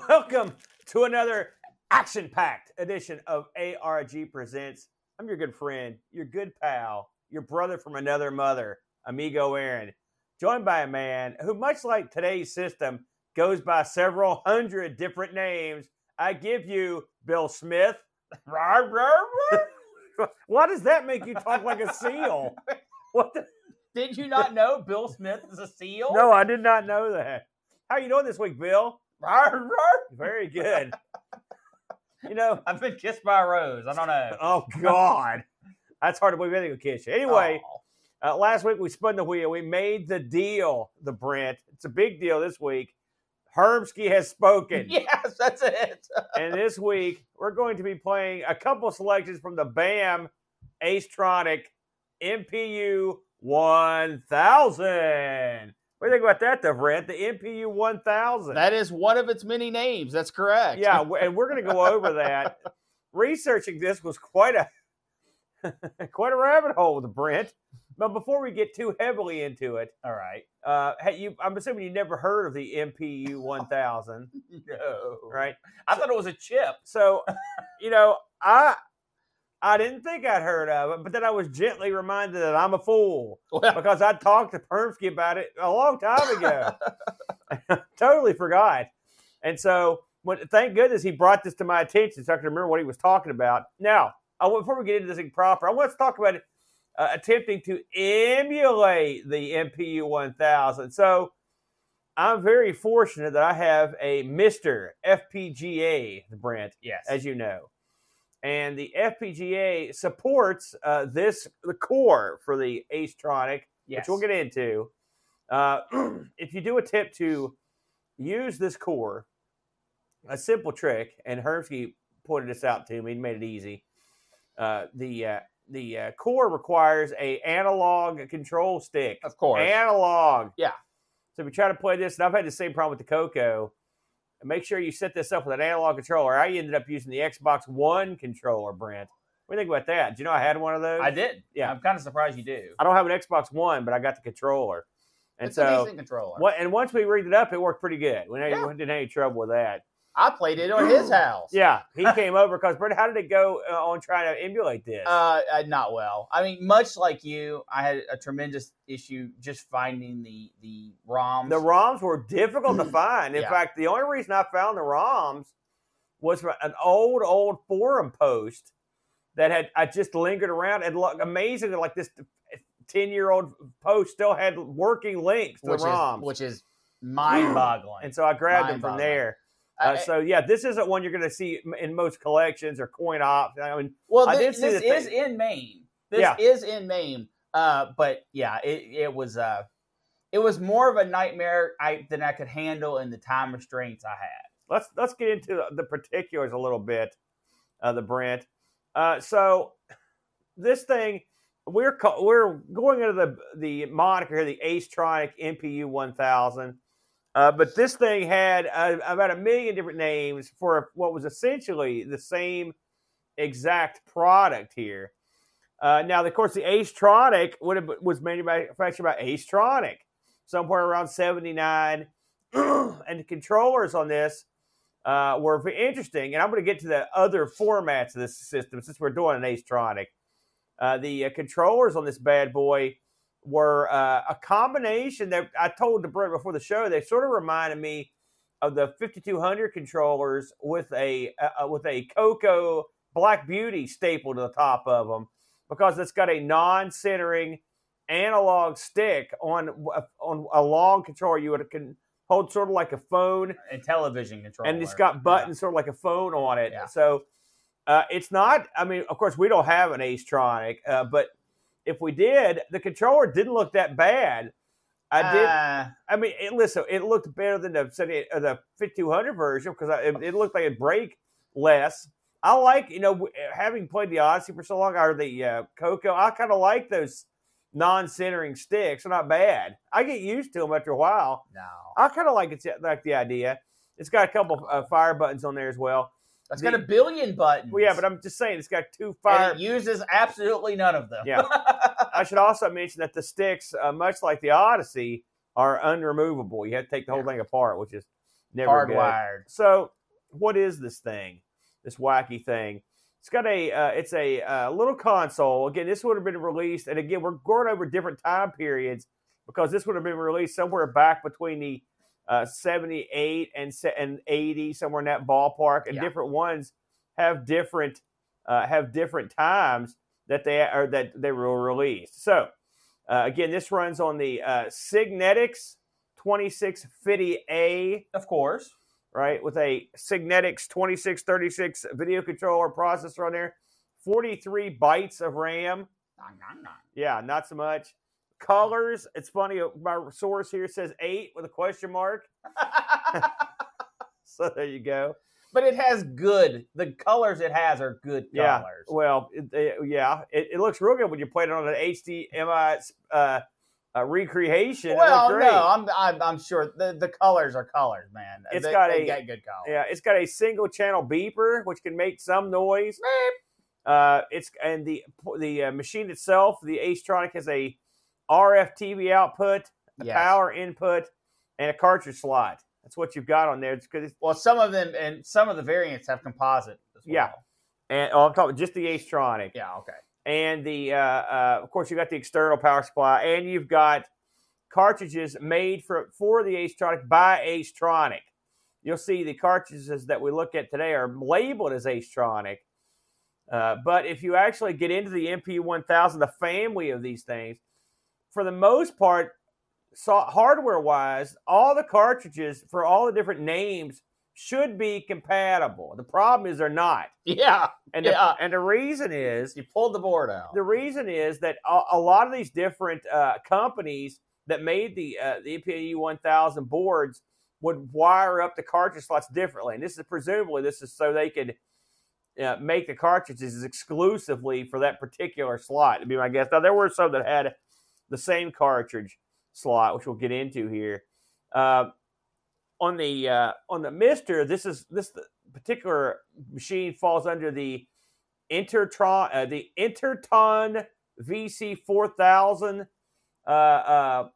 Welcome to another action packed edition of ARG Presents. I'm your good friend, your good pal, your brother from another mother, Amigo Aaron, joined by a man who, much like today's system, goes by several hundred different names. I give you Bill Smith. Why does that make you talk like a seal? What the? Did you not know Bill Smith is a seal? No, I did not know that. How you doing this week, Bill? Very good. You know, I've been kissed by a rose. I don't know. oh God, that's hard to believe anything will kiss you. Anyway, uh, last week we spun the wheel. We made the deal, the Brent. It's a big deal this week. Hermsky has spoken. yes, that's it. and this week we're going to be playing a couple selections from the BAM Acetronic MPU 1000. What do you think about that, though, Brent? The MPU 1000. That is one of its many names. That's correct. yeah, and we're going to go over that. Researching this was quite a quite a rabbit hole with Brent. But before we get too heavily into it, All right. uh, hey, you, I'm assuming you never heard of the MPU 1000, No. right? I thought it was a chip. So, you know, I I didn't think I'd heard of it, but then I was gently reminded that I'm a fool Well, because I talked to Permsky about it a long time ago. totally forgot. And so, when, thank goodness he brought this to my attention so I can remember what he was talking about. Now, I, before we get into this thing proper, I want to talk about uh, attempting to emulate the MPU 1000. So, I'm very fortunate that I have a MiSTer FPGA, brand, yes. as you know. And the FPGA supports uh, this the core for the Acetronic, yes. which we'll get into. Uh, if you do attempt to use this core, a simple trick, and Hermsky pointed this out to me, he made it easy. Uh, the uh, the uh, core requires a analog control stick. Of course. Analog. Yeah. So if you try to play this, and I've had the same problem with the Coco, make sure you set this up with an analog controller. I ended up using the Xbox One controller, Brent. What do you think about that? Do you know I had one of those? I did. Yeah. I'm kind of surprised you do. I don't have an Xbox One, but I got the controller. And it's a so, decent controller. what, and once we rigged it up, it worked pretty good. We Yeah. we didn't have any trouble with that. I played it on his house. Yeah, he came over because, Brent, how did it go uh, on trying to emulate this? Uh, uh, not well. I mean, much like you, I had a tremendous issue just finding the the ROMs. the ROMs were difficult to find. In Yeah. fact, the only reason I found the ROMs was from an old, old forum post that had I just lingered around and look amazing. like this ten year old post still had working links to which the ROMs. is which is mind-boggling. and so I grabbed them from there. Uh, I- so yeah, this isn't one you're going to see in most collections or coin ops. I mean, well, I thi- did see this is in Maine. This Yeah. is in Maine. Uh, but yeah, it, it was uh, it was more of a nightmare I, than I could handle in the time restraints I had. let's let's get into the particulars a little bit. Uh, the Brent. Uh, so this thing we're we're going into the the moniker here, the Acetronic MPU 1000. Uh, but this thing had uh, about a million different names for what was essentially the same exact product here. Uh, now, of course, the Acetronic would have, was manufactured by Acetronic somewhere around 79. and the controllers on this uh, were interesting. And I'm going to get to the other formats of this system since we're doing an Acetronic. Uh, the uh, controllers on this bad boy were uh, a combination that I told the Brent before the show. They sort of reminded me of the 5200 controllers with a uh, with a Coco Black Beauty stapled to the top of them because it's got a non-centering analog stick on on a long controller. You would can hold sort of like a phone, A television controller, and it's got buttons sort of like a phone on it. Yeah. So uh, it's not. I mean, of course, we don't have an Acetronic, uh, but if we did, the controller didn't look that bad. I did. Uh, I mean, it, listen, it looked better than the uh, the 5200 version because it, it looked like it break less. I like, you know, having played the Odyssey for so long, or the uh, Coco, I kind of like those non-centering sticks. They're not bad. I get used to them after a while. no, I kind of like it, like the idea. It's got a couple uh, fire buttons on there as well. It's the- got a billion buttons. Well, yeah, but I'm just saying it's got two and fire. it uses absolutely none of them. Yeah. I should also mention that the sticks, uh, much like the Odyssey, are unremovable. You have to take the whole Yeah. thing apart, which is never good. Hardwired. So, what is this thing? This wacky thing? It's got a uh, it's a uh, little console. Again, this would have been released, and again, we're going over different time periods because this would have been released somewhere back between the uh, 78 and and 80, somewhere in that ballpark, and Yeah. different ones have different uh, have different times that they are that they were released. So, uh, again, this runs on the uh, Signetics 2650A Of course. right? With a Signetics 2636 video controller processor on there, 43 bytes of RAM. Yeah, not so much. Colors, it's funny, uh, my source here says eight with a question mark. So there you go. but it has good. The colors it has are good Yeah. colors. Well, it, it- yeah, it, it looks real good when you play it on an HDMI uh, uh, recreation. Well, great. no, I'm, I'm I'm sure the, the colors are colors, man. It's they, got they a- good colors. Yeah, it's got a single channel beeper which can make some noise. Uh, it's and the the uh, machine itself, the Astronic has a RF TV output, a Yes. power input, and a cartridge slot. That's what you've got on there. It's good. Well, some of them and some of the variants have composite. As well. Yeah. And oh, I'm talking just the Astronic, Yeah. Okay. and the uh, uh, of course you've got the external power supply, and you've got cartridges made for for the Astronic by Astronic. You'll see the cartridges that we look at today are labeled as Astronic. Uh, but if you actually get into the MP1000, the family of these things, for the most part, so hardware wise, all the cartridges for all the different names should be compatible. The problem is they're not. Yeah. And the, Yeah. and the reason is You pulled the board out. the reason is that a, a lot of these different uh, companies that made the uh, the MPU 1000 boards would wire up the cartridge slots differently, and this is presumably this is so they could uh, make the cartridges exclusively for that particular slot. To be my guess. Now there were some that had the same cartridge slot, which we'll get into here. Uh, on the uh, on the MiSTer, this is this particular machine falls under the Interton, uh, the Interton VC four thousand uh, uh,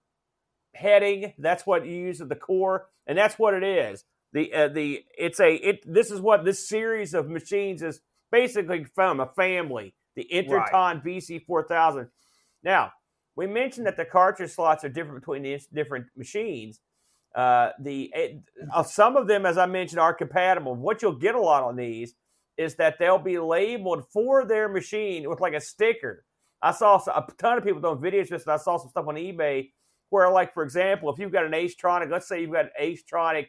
heading. That's what you use at the core, and that's what it is. The uh, the it's a it. This is what this series of machines is basically from a family. The Interton VC four thousand. Now we mentioned that the cartridge slots are different between the different machines. Uh, the uh, some of them, as I mentioned, are compatible. What you'll get a lot on these is that they'll be labeled for their machine with like a sticker. I saw a ton of people doing videos just. And I saw some stuff on eBay where, like, for example, if you've got an Astronic, let's say you've got an Astronic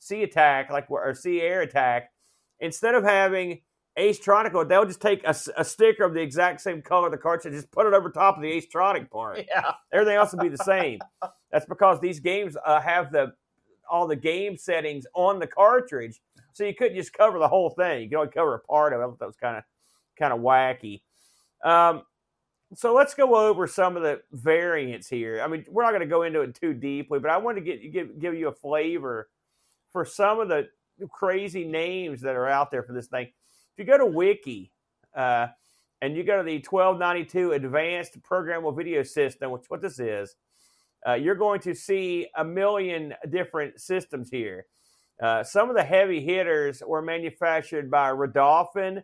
Sea Attack, like or Sea Air Attack, instead of having Astronic, they'll just take a sticker of the exact same color of the cartridge, and just put it over top of the Astronic part. Yeah. Everything else will be the same. That's because these games uh, have the all the game settings on the cartridge, so you couldn't just cover the whole thing. You could only cover a part of it. I thought that was kind of kind of wacky. Um, so let's go over some of the variants here. I mean, we're not going to go into it too deeply, but I wanted to get give give you a flavor for some of the crazy names that are out there for this thing. You go to Wiki uh, and you go to the 1292 Advanced Programmable Video System, which what this is, uh, you're going to see a million different systems here. Uh, some of the heavy hitters were manufactured by Radofin,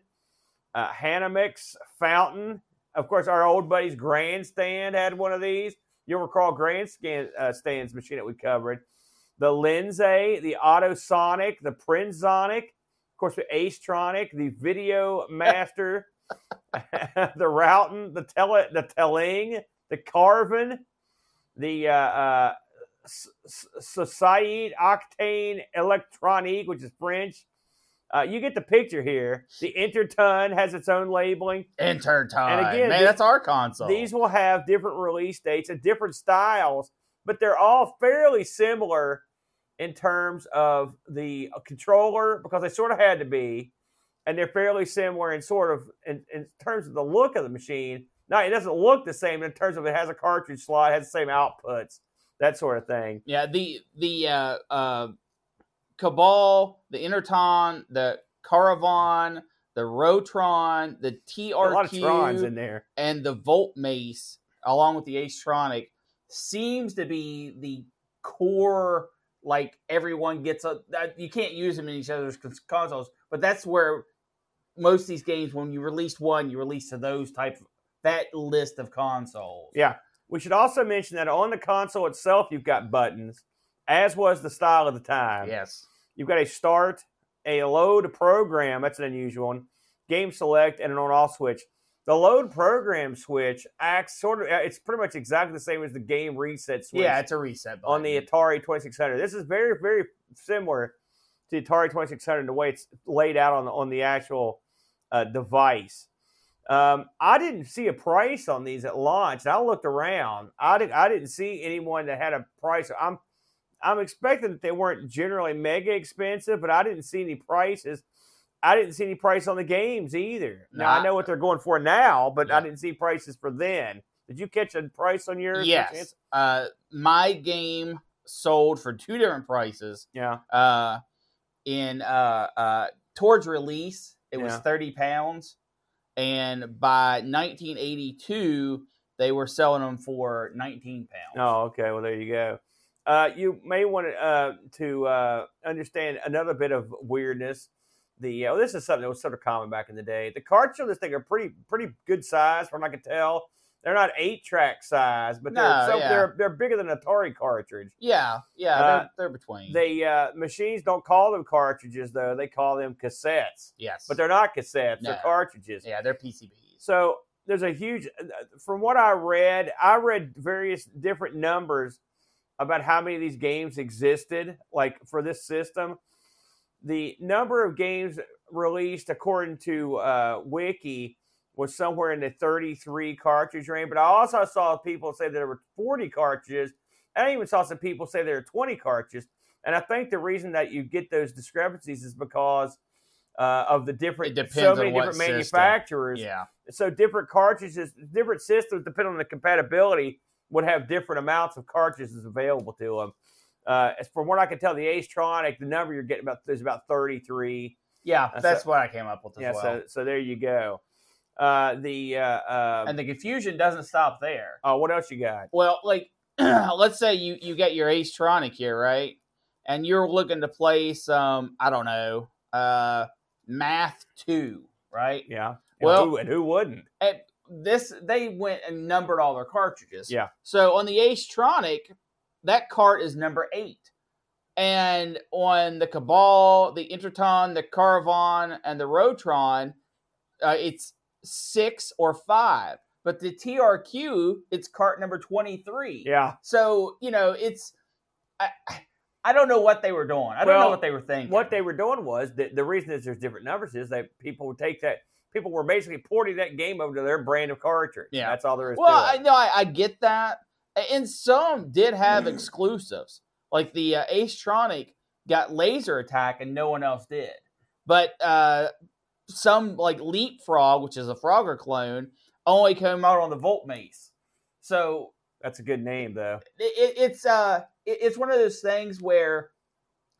uh, Hanimex, Fountain. Of course, our old buddies Grandstand had one of these. You'll recall Grandstand's uh, machine that we covered. The Lansay, the Audiosonic, the Prinztronic, of course, the Astronic, the Video Master, the routing, the Tele, the Teleng, the Carvin, the uh, uh, S- S- Societe Occitane Electronique, which is French. Uh, you get the picture here. The Interton has its own labeling. Intertime. And again, man, that's our console. These will have different release dates and different styles, but they're all fairly similar in terms of the controller because they sort of had to be, and they're fairly similar in sort of in, in terms of the look of the machine. Now it doesn't look the same in terms of it has a cartridge slot, has the same outputs, that sort of thing. Yeah, the the uh, uh, Cabal, the Interton, the Caravan, the Rotron, the A lot of Trons in TRQ, there. and the Voltmace, along with the Astronic, seems to be the core like everyone gets a that- you can't use them in each other's consoles, but that's where most of these games when you release one, you release to those type that list of consoles. Yeah. We should also mention that on the console itself, you've got buttons, as was the style of the time. Yes. You've got a start, a load program. That's an unusual one. Game select and an on off switch. The load program switch acts sort of. It's pretty much exactly the same as the game reset switch. Yeah, it's a reset button. on the Atari 2600. This is very, very similar to the Atari 2600 the way it's laid out on the on the actual uh, device. Um, I didn't see a price on these at launch. I looked around. I didn't. I didn't see anyone that had a price. I'm I'm expecting that they weren't generally mega expensive, but I didn't see any prices. I didn't see any price on the games either. Now I know what they're going for now, but I didn't see prices for then. Did you catch a price on yours? Yes. Uh, my game sold for two different prices. Yeah. Uh, in uh, uh, towards release, it was thirty pounds, and by 1982, they were selling them for 19 pounds. Oh, okay. Well, there you go. Uh, you may want to uh, to uh, understand another bit of weirdness. The uh, this is something that was sort of common back in the day. The cartridges on this thing are pretty pretty good size, from what I can tell. They're not eight track size, but they're No, so, yeah. they're they're bigger than an Atari cartridge. Yeah, yeah, Uh, they're, they're between. The uh, machines don't call them cartridges though; they call them cassettes. yes, But they're not cassettes; they're cartridges. yeah, they're PCBs. So there's a huge, from what I read, I read various different numbers about how many of these games existed, like for this system. The number of games released, according to uh, Wiki, was somewhere in the 33 cartridge range. But I also saw people say there were 40 cartridges. I even saw some people say there were 20 cartridges. And I think the reason that you get those discrepancies is because uh, of the different, so many different system. manufacturers yeah, so different cartridges, different systems, depending on the compatibility, would have different amounts of cartridges available to them. Uh, from what I can tell, the Astronic, the number you're getting about is about 33. yeah, That's that's a- what I came up with as Yeah, well. so so there you go. Uh, the uh, uh, and the confusion doesn't stop there. oh, what else you got? Well, like let's say you you get your Acetronic here, right? And you're looking to play some, I don't know, uh Math 2, right? Yeah. Well- and who, and who wouldn't? And this they went and numbered all their cartridges. Yeah. So on the Acetronic, that cart is number 8. And on the Cabal, the Interton, the Caravan, and the Rotron, uh, it's 6 or 5. But the TRQ, it's cart number 23. Yeah. So you know, it's I, I don't know what they were doing. I don't know what they were thinking. What they were doing was the, the reason is there's different numbers is that people would take that. People were basically porting that game over to their brand of cartridge. Yeah. That's all there is well, to I know I, I get that, and some did have exclusives, like the uh, Astronic got laser attack and no one else did. But uh, some like Leapfrog, which is a Frogger clone, only came out on the Voltmace. So That's a good name, though. it, it's uh it- it's one of those things where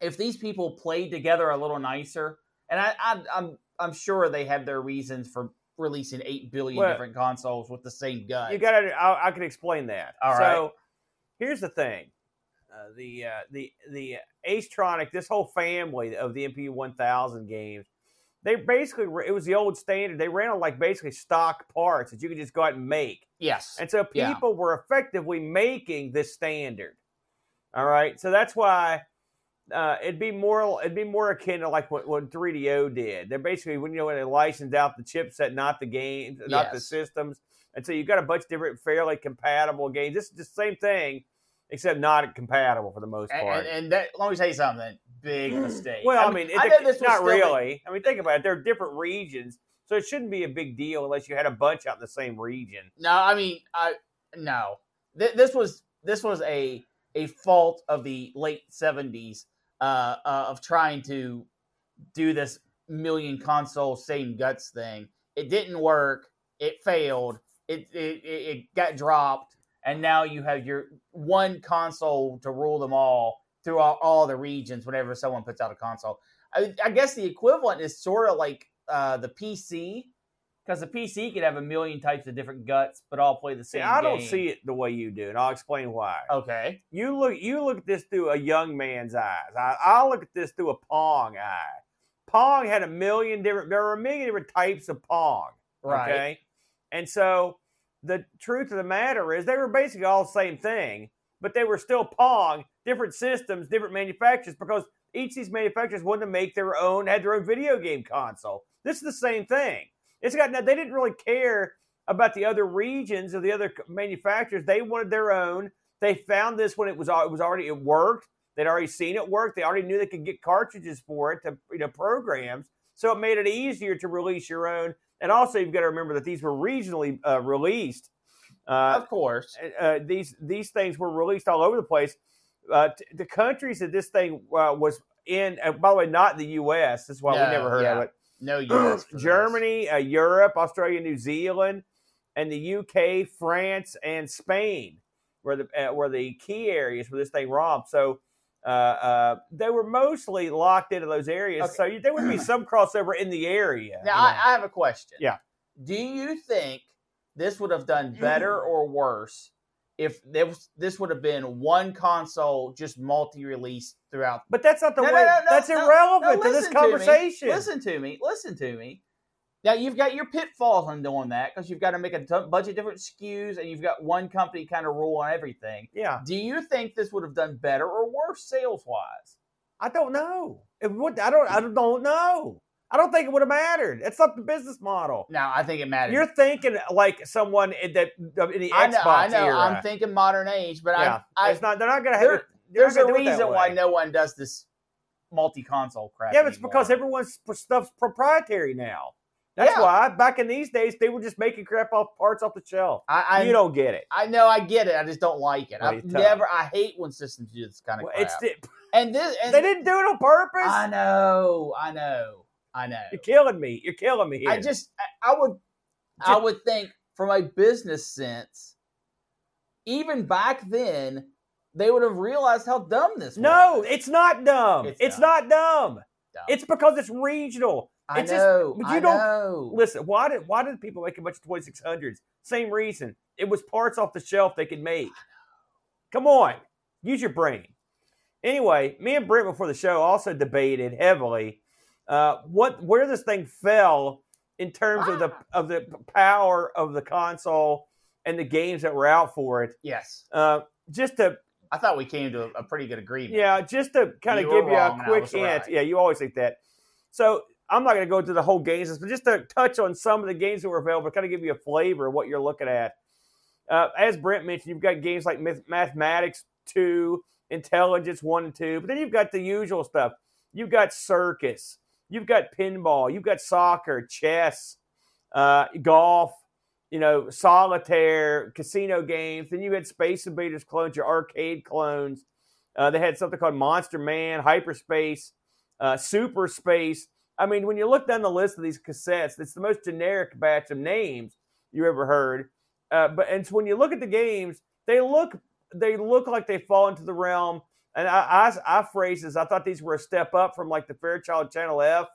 if these people played together a little nicer, and I, I I'm I'm sure they have their reasons for releasing eight billion Well, different consoles with the same gun. You got to. I, I can explain that. All so, right. here's the thing: uh, the uh, the the Astronic, this whole family of the MP 1000 games, they basically it was the old standard. They ran on like basically stock parts that you could just go out and make, yes, and so Yeah. people were effectively making this standard. All right, so that's why. Uh, it'd be more. It'd be more akin to like what, what 3DO did. They're basically when you know when they licensed out the chipset, not the games, not the systems, and so you've got a bunch of different fairly compatible games. This is the same thing, except not compatible for the most and, part. and, and that, let me tell you something. Big mistake. well, I mean, I it- know this was not really. I mean, think about it. They're different regions, so it shouldn't be a big deal unless you had a bunch out in the same region. No, I mean, I no. Th- this was this was a a fault of the late seventies uh, uh, of trying to do this million console same guts thing. It didn't work. It failed. It it, it got dropped, and now you have your one console to rule them all through all, all the regions. Whenever someone puts out a console, I, I guess the equivalent is sort of like uh, the PC Because the PC could have a million types of different guts, but all play the same. I don't game. see it the way you do, and I'll explain why. Okay. You look you look at this through a young man's eyes. I, I look at this through a Pong eye. Pong had a million different. There were a million different types of Pong. Right. Okay, and so the truth of the matter is they were basically all the same thing, but they were still Pong, different systems, different manufacturers because each of these manufacturers wanted to make their own, had their own video game console. This is the same thing. It's got they didn't really care about the other regions or the other manufacturers. They wanted their own. They found this when it was it was already it worked. They'd already seen it work. They already knew they could get cartridges for it to you know programs. So it made it easier to release your own. And also, you've got to remember that these were regionally uh, released. Uh, of course. uh, these these things were released all over the place. Uh, t- the countries that this thing uh, was in, uh, by the way, not the U.S. That's why No, we never heard of it. No US. Germany, uh, Europe, Australia, New Zealand, and the UK, France, and Spain were the uh, were the key areas where this thing romped. So uh, uh, they were mostly locked into those areas. Okay. So you, there would be some crossover in the area. Now, you I. I have a question. Yeah. Do you think this would have done better or worse if this, this would have been one console just multi-release throughout? but that's not the No, way. no, no, that's irrelevant to this listen to conversation. Listen to me. Listen to me. Now you've got your pitfalls on doing that because you've got to make a t- bunch of different SKUs and you've got one company kind of rule on everything. Yeah, Do you think this would have done better or worse sales wise? I don't know. It would. I don't. I don't know. I don't think it would have mattered. It's not the business model. Now I think it matters. You're thinking like someone in the in the I know. Xbox I know. era. I'm thinking modern age, but yeah, I, I it's not. They're not going to have. there- it- they're there's a gonna do it that reason why no one does this multi-console crap. Yeah, but it's because everyone's stuff's proprietary now. That's Yeah. why back in these days they were just making crap off parts off the shelf. I, I you don't get it. I know I get it. I just don't like it. I've never. I hate when systems do this kind of Well, crap. it's the, and this. And they didn't do it on purpose. I know. I know. I know. You're killing me. You're killing me here. I just. I, I would. I would think from a business sense. Even back then, they would have realized how dumb this no, was. it's not dumb. It's, It's dumb. not dumb. Dumb. It's because it's regional. I it's just- know. but you I don't- know. Listen, why did why did people make a bunch of 2600s? Same reason. It was parts off the shelf they could make. Come on, use your brain. Anyway, me and Brent before the show also debated heavily uh, what where this thing fell in terms of the of the power of the console and the games that were out for it. Yes. Uh, just to I thought we came to a, a pretty good agreement. yeah, just to kind You of give you a quick hint. right. Yeah, you always think that. So I'm not going to go through the whole games list, but just to touch on some of the games that were available, kind of give you a flavor of what you're looking at. Uh, as Brent mentioned, you've got games like Math- Mathematics 2, Intelligence 1 and 2, but then you've got the usual stuff. You've got Circus, you've got Pinball, you've got Soccer, Chess, uh, Golf, you know, Solitaire, Casino games. Then you had Space Invaders clones, your arcade clones. Uh, they had something called Monster Man, Hyperspace, uh, Super Space. I mean, when you look down the list of these cassettes, it's the most generic batch of names you ever heard. Uh, but and so when you look at the games, they look they look like they fall into the realm. And I, I, I phrase this. I thought these were a step up from like the Fairchild Channel F,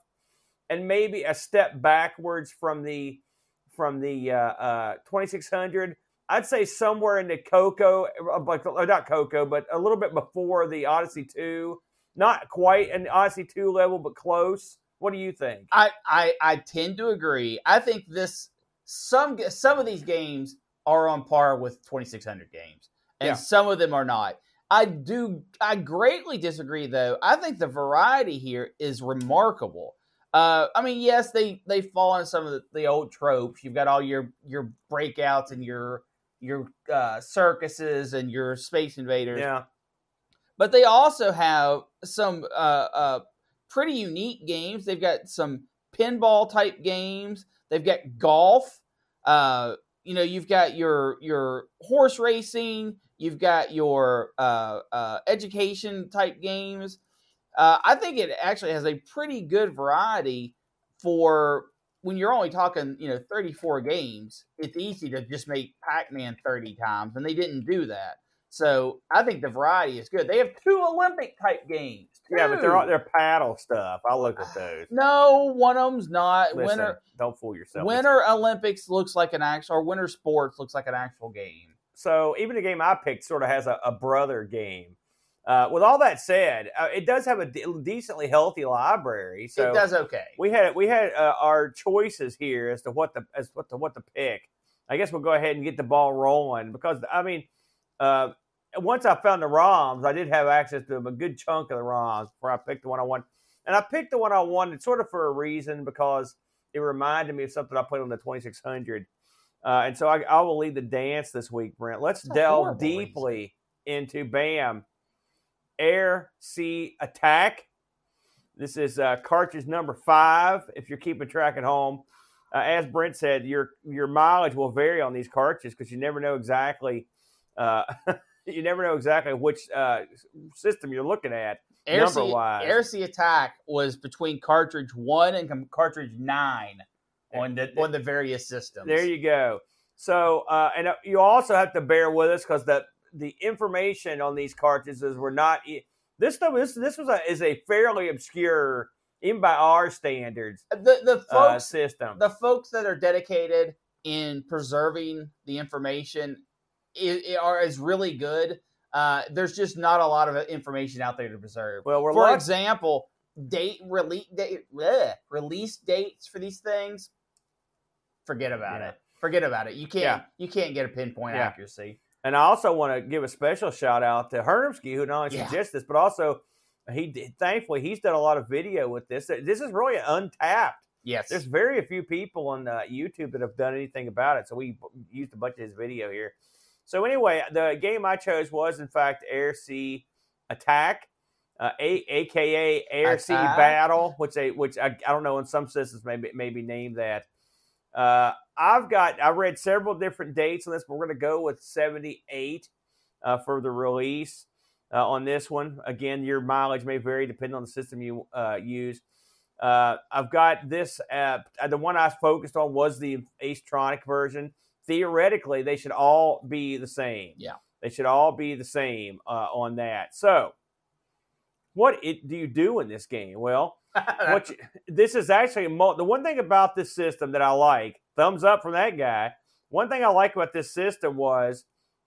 and maybe a step backwards from the from the uh, uh, 2600. I'd say somewhere in the Coco, like not Coco, but a little bit before the Odyssey 2. Not quite an Odyssey 2 level, but close. What do you think? I, I I tend to agree. I think this some some of these games are on par with 2600 games, and Yeah. some of them are not. I do I greatly disagree though. I think the variety here is remarkable. Uh, I mean, yes, they they fall in some of the, the old tropes. You've got all your your breakouts and your your uh, circuses and your space invaders Yeah. but they also have some uh, uh, pretty unique games. They've got some pinball type games. They've got golf. Uh, you know, you've got your your horse racing. You've got your uh, uh, education type games. Uh, I think it actually has a pretty good variety for when you're only talking, you know, 34 games. It's easy to just make Pac-Man 30 times, and they didn't do that. So I think the variety is good. They have two Olympic type games. Yeah, but they're all they're paddle stuff. I'll look at those. no one of them's not Listen, winter. don't fool yourself. Winter Olympics looks like an actual, or winter sports looks like an actual game. So even the game I picked sort of has a, a brother game. Uh, with all that said, uh, it does have a de- decently healthy library. So it does okay. we had we had uh, our choices here as to what the as what the what to pick. I guess we'll go ahead and get the ball rolling because I mean, uh, once I found the ROMs, I did have access to a good chunk of the ROMs before I picked the one I wanted, and I picked the one I wanted sort of for a reason because it reminded me of something I played on the twenty six hundred, uh, and so I, I will lead the dance this week, Brent. Let's That's delve deeply into Bam Air Sea Attack. This is uh, cartridge number five. If you're keeping track at home, uh, as Brent said, your your mileage will vary on these cartridges because you never know exactly uh, you never know exactly which uh, system you're looking at. Air number Sea, wise. Air Sea Attack was between cartridge one and cartridge nine on the on the various systems. There you go. So, uh, and uh, you also have to bear with us because the the information on these cartridges were not. This stuff this this was a is a fairly obscure, even by our standards, the the uh, folks system. the folks that are dedicated in preserving the information are is really good. Uh, there's just not a lot of information out there to preserve. well, we're For lucky. example, date release date, bleh, release dates for these things. Forget about Yeah. it. Forget about it. You can't Yeah. you can't get a pinpoint Yeah. accuracy. And I also want to give a special shout out to Hermsky, who not only suggests this, but also he did, thankfully he's done a lot of video with this. This is really untapped. Yes. There's very few people on uh, YouTube that have done anything about it. So we used a bunch of his video here. So anyway, the game I chose was in fact Air Sea Attack, uh, a, aka Air Sea Battle, which they which I, I don't know in some systems maybe maybe named that. Uh, I've got I read several different dates on this, but we're going to go with 78 uh, for the release uh, on this one. Again, your mileage may vary depending on the system you uh, use. Uh, I've got this. Uh, the one I focused on was the Acetronic version. Theoretically, they should all be the same. Yeah. they should all be the same uh, on that. So, what it, do you do in this game? Well, what you, this is actually the one thing about this system that I like. Thumbs up from that guy. One thing I like about this system was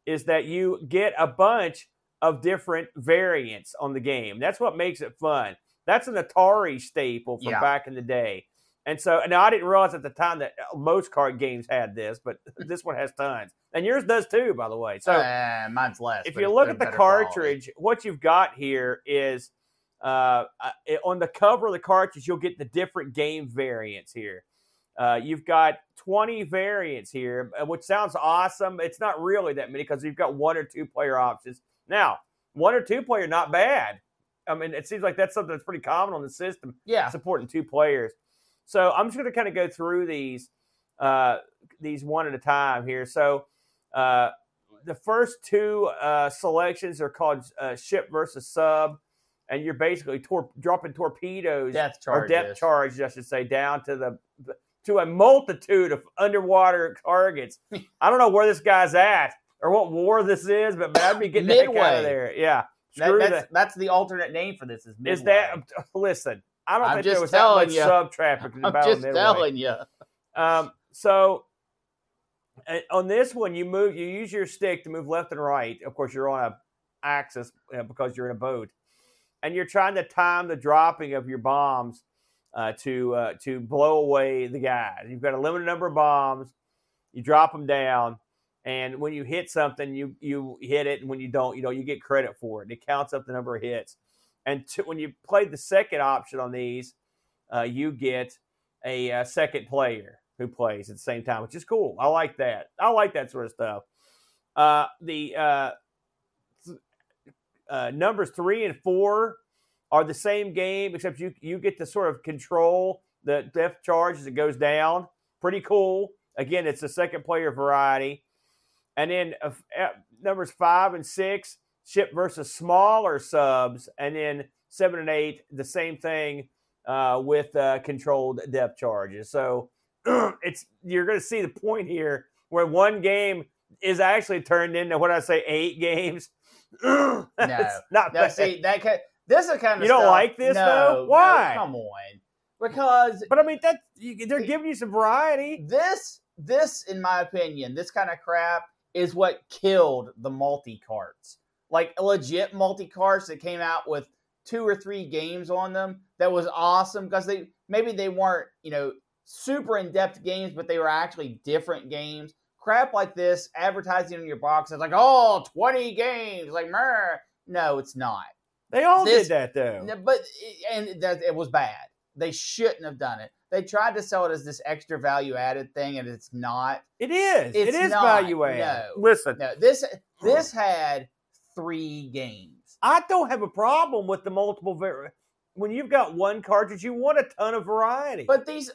is that you get a bunch of different variants on the game. That's what makes it fun. That's an Atari staple from Yeah. back in the day. And so, and I didn't realize at the time that most card games had this, but this one has tons, and yours does too, by the way. So, Uh, mine's less. if you look at the better quality. cartridge, what you've got here is uh, uh, on the cover of the cartridge, you'll get the different game variants here. Uh, you've got 20 variants here, uh, which sounds awesome. It's not really that many because you've got one or two player options. Now, one or two player, not bad. I mean, it seems like that's something that's pretty common on the system Yeah. supporting two players. So I'm just going to kind of go through these uh, these one at a time here. So uh, the first two uh, selections are called uh, ship versus sub, and you're basically tor- dropping torpedoes Death or depth charge, I should say, down to the to a multitude of underwater targets. I don't know where this guy's at or what war this is, but I'd be getting the heck out of there. Yeah, That, that's, that. that's the alternate name for this. Is, Midway. Is that listen? I don't I'm think there was that much ya. sub traffic I'm about just Midway. telling you. Um, so on this one, you move, you use your stick to move left and right. Of course, you're on a axis uh, because you're in a boat, and you're trying to time the dropping of your bombs uh, to uh, to blow away the guys. You've got a limited number of bombs. You drop them down, and when you hit something, you you hit it, and when you don't, you know you get credit for it. And It counts up the number of hits. And to, when you play the second option on these, uh, you get a, uh second player who plays at the same time, which is cool. I like that. I like that sort of stuff. Uh, the uh, uh, numbers three and four are the same game, except you you get to sort of control the depth charge as it goes down. Pretty cool. Again, it's a second player variety. And then uh, uh, numbers five and six, ship versus smaller subs, and then seven and eight, the same thing uh, with uh, controlled depth charges. So it's you're going to see the point here where one game is actually turned into what I say eight games. no, not bad. see that ca- this is kind of You don't stuff- like this, no, though? no, Why? come on, because but I mean that you, they're giving you some variety. this this in my opinion this kind of crap is what killed the multi carts like legit multi carts that came out with two or three games on them that was awesome because they maybe they weren't you know super in-depth games but they were actually different games crap like this advertising on your box is like oh 20 games like Meh. no it's not They all This- did that though. but and that it was bad. They shouldn't have done it. They tried to sell it as this extra value added thing, and it's not. It is. It's it is not, value added. no. Listen, No, this this had three games. I don't have a problem with the multiple. Var- when you've got one cartridge, you want a ton of variety. But these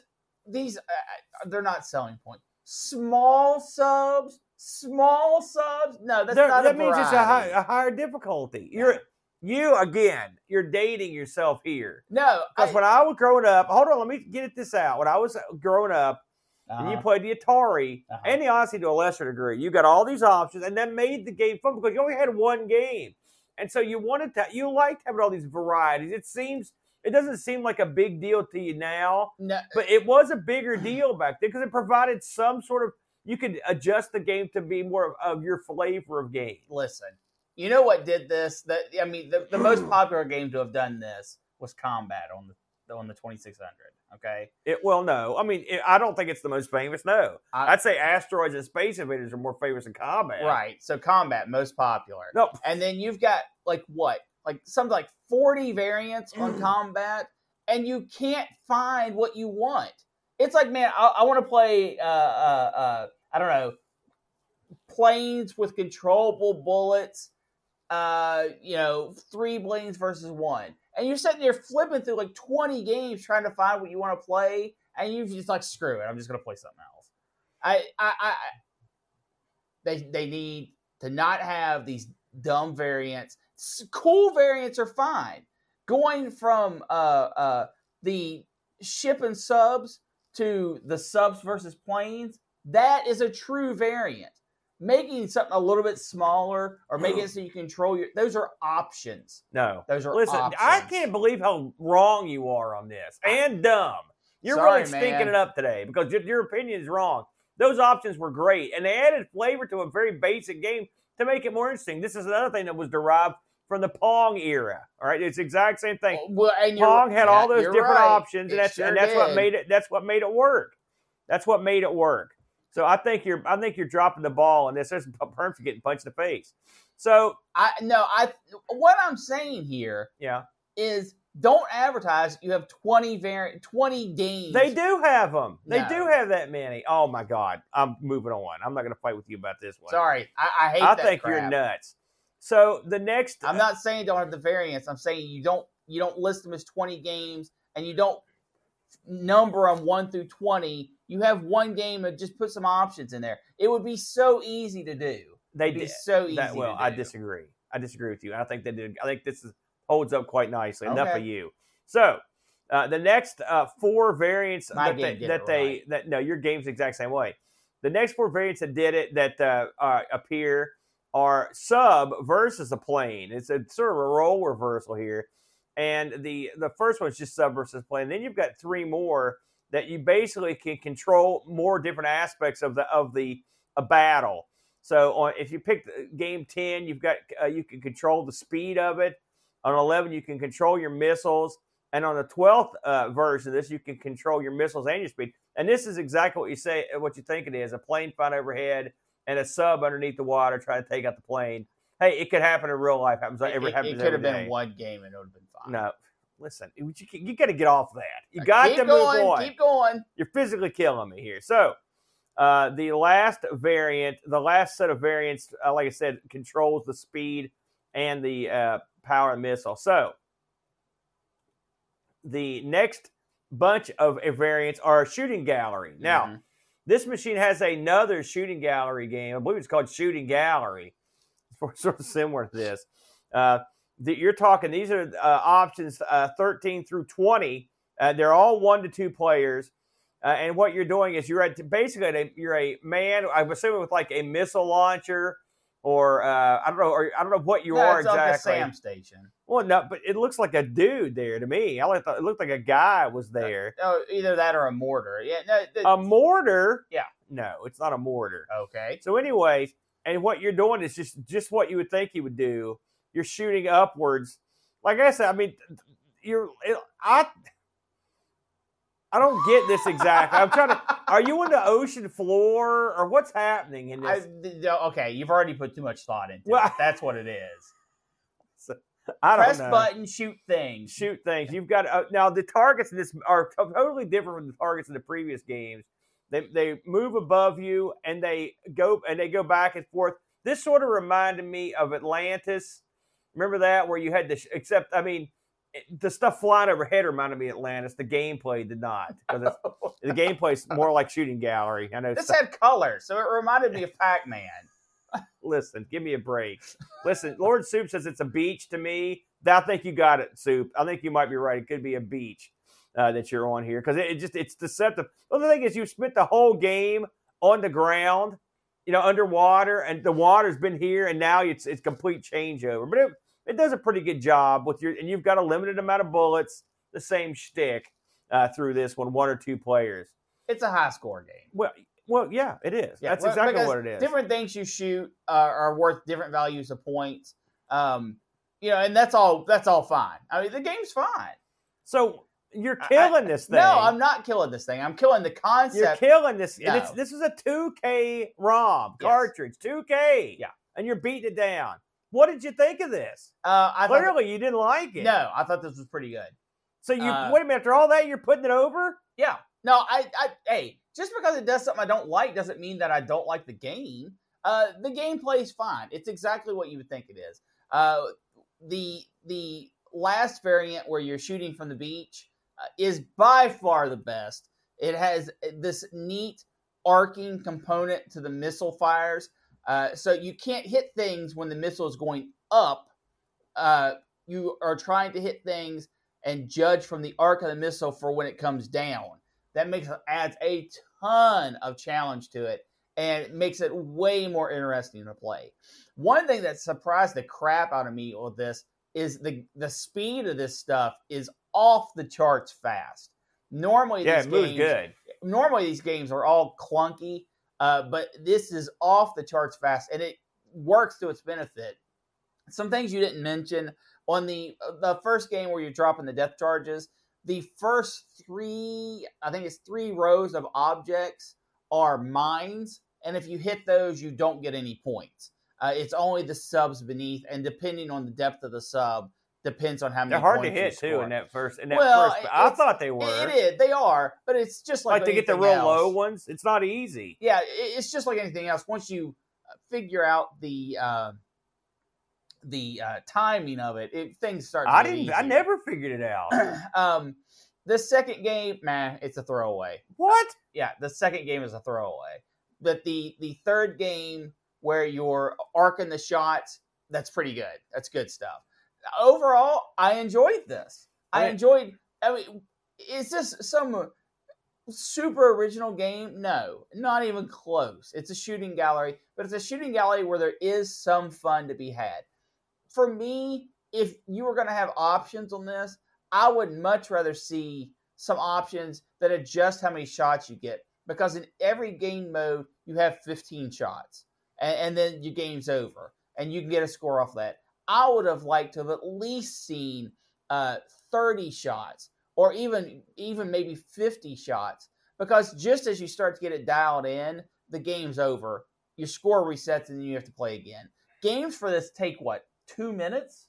these uh, they're not selling point. Small subs, small subs. No, that's There- not that a means it's a, high, a higher difficulty. You're you again. You're dating yourself here. No, Because when I was growing up, hold on, let me get this out. When I was growing up, and you Uh-huh. played the Atari Uh-huh. and the Odyssey to a lesser degree. You got all these options, and that made the game fun because you only had one game, and so you wanted to. You liked having all these varieties. It seems it doesn't seem like a big deal to you now, no, but it was a bigger deal back then because it provided some sort of. You could adjust the game to be more of, of your flavor of game. listen. You know what did this? That I mean, the, the most popular game to have done this was Combat on the on the 2600. Okay, It well, no, I mean, it, I don't think it's the most famous. No, I- I'd say Asteroids and Space Invaders are more famous than Combat. right. So Combat most popular. No, and then you've got like what like something like 40 variants on Mm. combat and you can't find what you want it's like man i, I want to play uh, uh, uh, i don't know planes with controllable bullets uh, you know three planes versus one and you're sitting there flipping through like 20 games trying to find what you want to play and you just like screw it i'm just gonna play something else i i, I I- they they need to not have these dumb variants. Cool variants are fine. Going from uh, uh, the ship and subs to the subs versus planes, that is a true variant. Making something a little bit smaller or making it so you control your those are options. no. Those are Listen, options. I can't believe how wrong you are on this and dumb. You're Sorry, really stinking man. it up today because your, your opinion is wrong. Those options were great, and they added flavor to a very basic game to make it more interesting. This is another thing that was derived from the Pong era. All right, it's the exact same thing. Oh, well, and Pong had all those different right. options, It and that's sure and that's what made it. That's what made it work. That's what made it work. So I think you're I think you're dropping the ball on this. There's Perms are getting punched in the face. So I no, I what I'm saying here yeah, is don't advertise you have 20 variant 20 games. they do have them. They No. do have that many. Oh my God, I'm moving on. I'm not going to fight with you about this one. Sorry, I, I hate I think crap. you're nuts. So the next, I'm not saying don't have the variance. I'm saying you don't you don't list them as 20 games and you don't number them 1 through 20. You have one game and just put some options in there. It would be so easy to do. they did so easy that. Well, I disagree. I disagree with you. I think they did. I think this is holds up quite nicely. Enough Okay. of you. So. Uh, the next uh, four variants My that they, that they right. that no your game's the exact same way. The next four variants that did it that uh, uh, appear are sub versus a plane. It's a sort of a role reversal here, and the the first one's just sub versus plane. Then you've got three more that you basically can control more different aspects of the of the a battle. So on, if you pick game ten, you've got uh, you can control the speed of it. On eleven, you can control your missiles, and on the twelfth uh, version of this, you can control your missiles and your speed. And this is exactly what you say, what you think it is: a plane flying overhead and a sub underneath the water trying to take out the plane. Hey, it could happen in real life. Happens It, every it- happens it could have been day. one game and it would have been fine. No, listen, you, you got to get off that. You got keep to going, move on. Keep going. You're physically killing me here. So, uh, the last variant, the last set of variants, uh, like I said, controls the speed and the uh, power of the missile. So, the next bunch of variants are shooting gallery. Now, Mhm. This machine has another shooting gallery game. I believe it's called Shooting Gallery. It's sort of similar to this. Uh, you're talking, these are uh, options uh, 13 through 20. Uh, they're all one to two players. Uh, and what you're doing is you're at basically a, you're a man. I'm assuming with like a missile launcher, or uh, I don't know, or I don't know what you No, are it's like a exactly. Sam station. Well, no, but it looks like a dude there to me. I like it looked like a guy was there. Oh, either that or a mortar. Yeah, no. th- A mortar? Yeah. No, it's not a mortar. okay. So, anyways, and what you're doing is just just what you would think you would do. You're shooting upwards. Like I said, I mean, you're I. I don't get this exactly. I'm trying to. Are you on the ocean floor or what's happening in I, this? th- no, okay, you've already put too much thought into Well- it. That's what it is. I, don't Press know. button, shoot things. shoot things. You've got uh, now the targets in this are totally different from the targets in the previous games. They they move above you and they go and they go back and forth. This sort of reminded me of Atlantis. Remember that where you had the except I mean it- the stuff flying overhead reminded me of Atlantis. The gameplay did not. 'cause it's- the gameplay's more like shooting gallery. I know. This stuff- had color, so it reminded me of Pac-Man. listen, give me a break. Listen, Lord Soup says it's a beach to me. I think you got it, Soup. I think you might be right. It could be a beach uh, that you're on here because it, it just it's deceptive. The other thing is you spent the whole game on the ground, you know, underwater, and the water's been here, and now it's it's complete changeover. But it, it does a pretty good job with your, and you've got a limited amount of bullets, the same shtick uh, through this one, one or two players. It's a high score game. Well, well, yeah, it is. Yeah, That's well, exactly what it is. Different things you shoot uh, are worth different values of points. Um, you know, and that's all. That's all fine. I mean, the game's fine. So you're I- killing this thing. No, I'm not killing this thing. I'm killing the You're concept. killing this. And No. it's, this is a 2K ROM Yes. cartridge, 2K. Yeah. And you're beating it down. What did you think of this? uh, I Clearly, you didn't like it. no, I thought this was pretty good. So you Uh, wait a minute. After all that, you're putting it over. Yeah. No, I, I, hey, just because it does something I don't like doesn't mean that I don't like the game. Uh, the gameplay is fine. It's exactly what you would think it is. Uh, the the last variant where you're shooting from the beach uh, is by far the best. It has this neat arcing component to the missile fires, uh, so you can't hit things when the missile is going up. Uh, you are trying to hit things and judge from the arc of the missile for when it comes down. That makes adds a ton of challenge to it and makes it way more interesting to play. One thing that surprised the crap out of me with this is the the speed of this stuff is off the charts fast. Normally, Yeah, these it moves games, good. normally these games are all clunky, uh, but this is off the charts fast, and it works to its benefit. Some things you didn't mention on the the first game where you're dropping the death charges. The first three, I think it's three rows of objects are mines, and if you hit those, you don't get any points. Uh, it's only the subs beneath, and depending on the depth of the sub, depends on how many. They're hard to hit too in that first. In that Well, first, I thought they were. It is. They are, but it's just like like to get the real low ones. It's not easy. Yeah, it's just like anything else. Once you uh, figure out the uh, the uh, timing of it, it things start. To I didn't. I never figured it out. um, the second game, man, it's a throwaway. what? Yeah, the second game is a throwaway. But the the third game where you're arcing the shots, that's pretty good. That's good stuff. Overall, I enjoyed this. I enjoyed. I mean, is this some super original game? No, not even close. It's a shooting gallery, but it's a shooting gallery where there is some fun to be had. For me, if you were going to have options on this, I would much rather see some options that adjust how many shots you get because in every game mode you have 15 shots and, and then your game's over and you can get a score off that. I would have liked to have at least seen uh, 30 shots or even even maybe 50 shots because just as you start to get it dialed in, the game's over. Your score resets and then you have to play again. Games for this take what two minutes?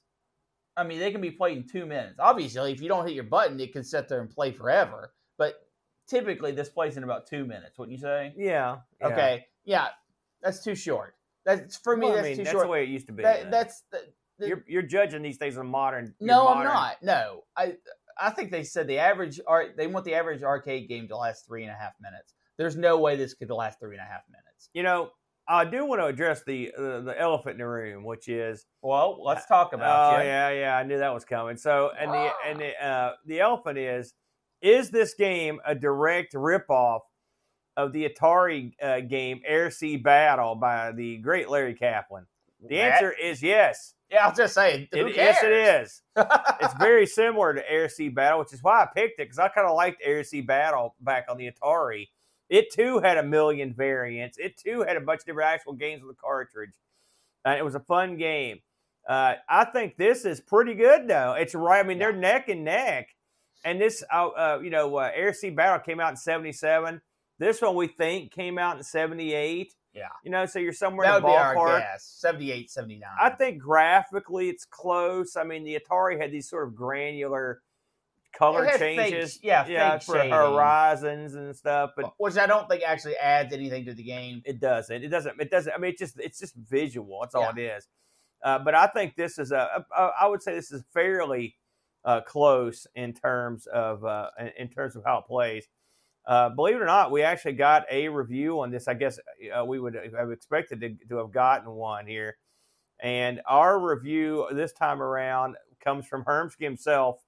I mean, they can be played in two minutes. Obviously, if you don't hit your button, it can sit there and play forever. But typically, this plays in about two minutes. Wouldn't you say? Yeah. yeah. Okay, yeah, that's too short. That's for me. Well, I that's mean, too that's short. the way it used to be. That, that's the, the, you're you're judging these things on modern. no, I'm not. No, I I think they said the average art. They want the average arcade game to last three and a half minutes. There's no way this could last three and a half minutes. You know, I do want to address the uh, the elephant in the room, which is Well, let's talk about oh you. yeah, yeah, I knew that was coming. So, and the and the uh, the elephant is is this game a direct ripoff of the Atari uh, game Air Sea Battle by the great Larry Kaplan? The That- answer is yes. yeah, I was just saying. Who It- yes, it cares? is. It's very similar to Air Sea Battle, which is why I picked it because I kind of liked Air Sea Battle back on the Atari. It too had a million variants. It too had a bunch of different actual games with the cartridge. Uh, it was a fun game. Uh, I think this is pretty good though. It's right. I mean, they're neck and neck. And this, uh, uh, you know, uh, Air Sea Battle came out in '77. This one we think came out in '78. Yeah. You know, so you're somewhere that in would the be our ballpark. guess. 78, 79. I think graphically it's close. I mean, the Atari had these sort of granular color had fake- changes, yeah, fake for shading. horizons and stuff. But which I don't think actually adds anything to the game. it doesn't. It doesn't. It doesn't. I mean, it's just it's just visual. That's all it is. Uh, but I think this is a, a. I would say this is fairly uh, close in terms of uh, in terms of how it plays. Uh, believe it or not, we actually got a review on this. I guess uh, we would have expected to, to have gotten one here. And our review this time around comes from Hermsky himself.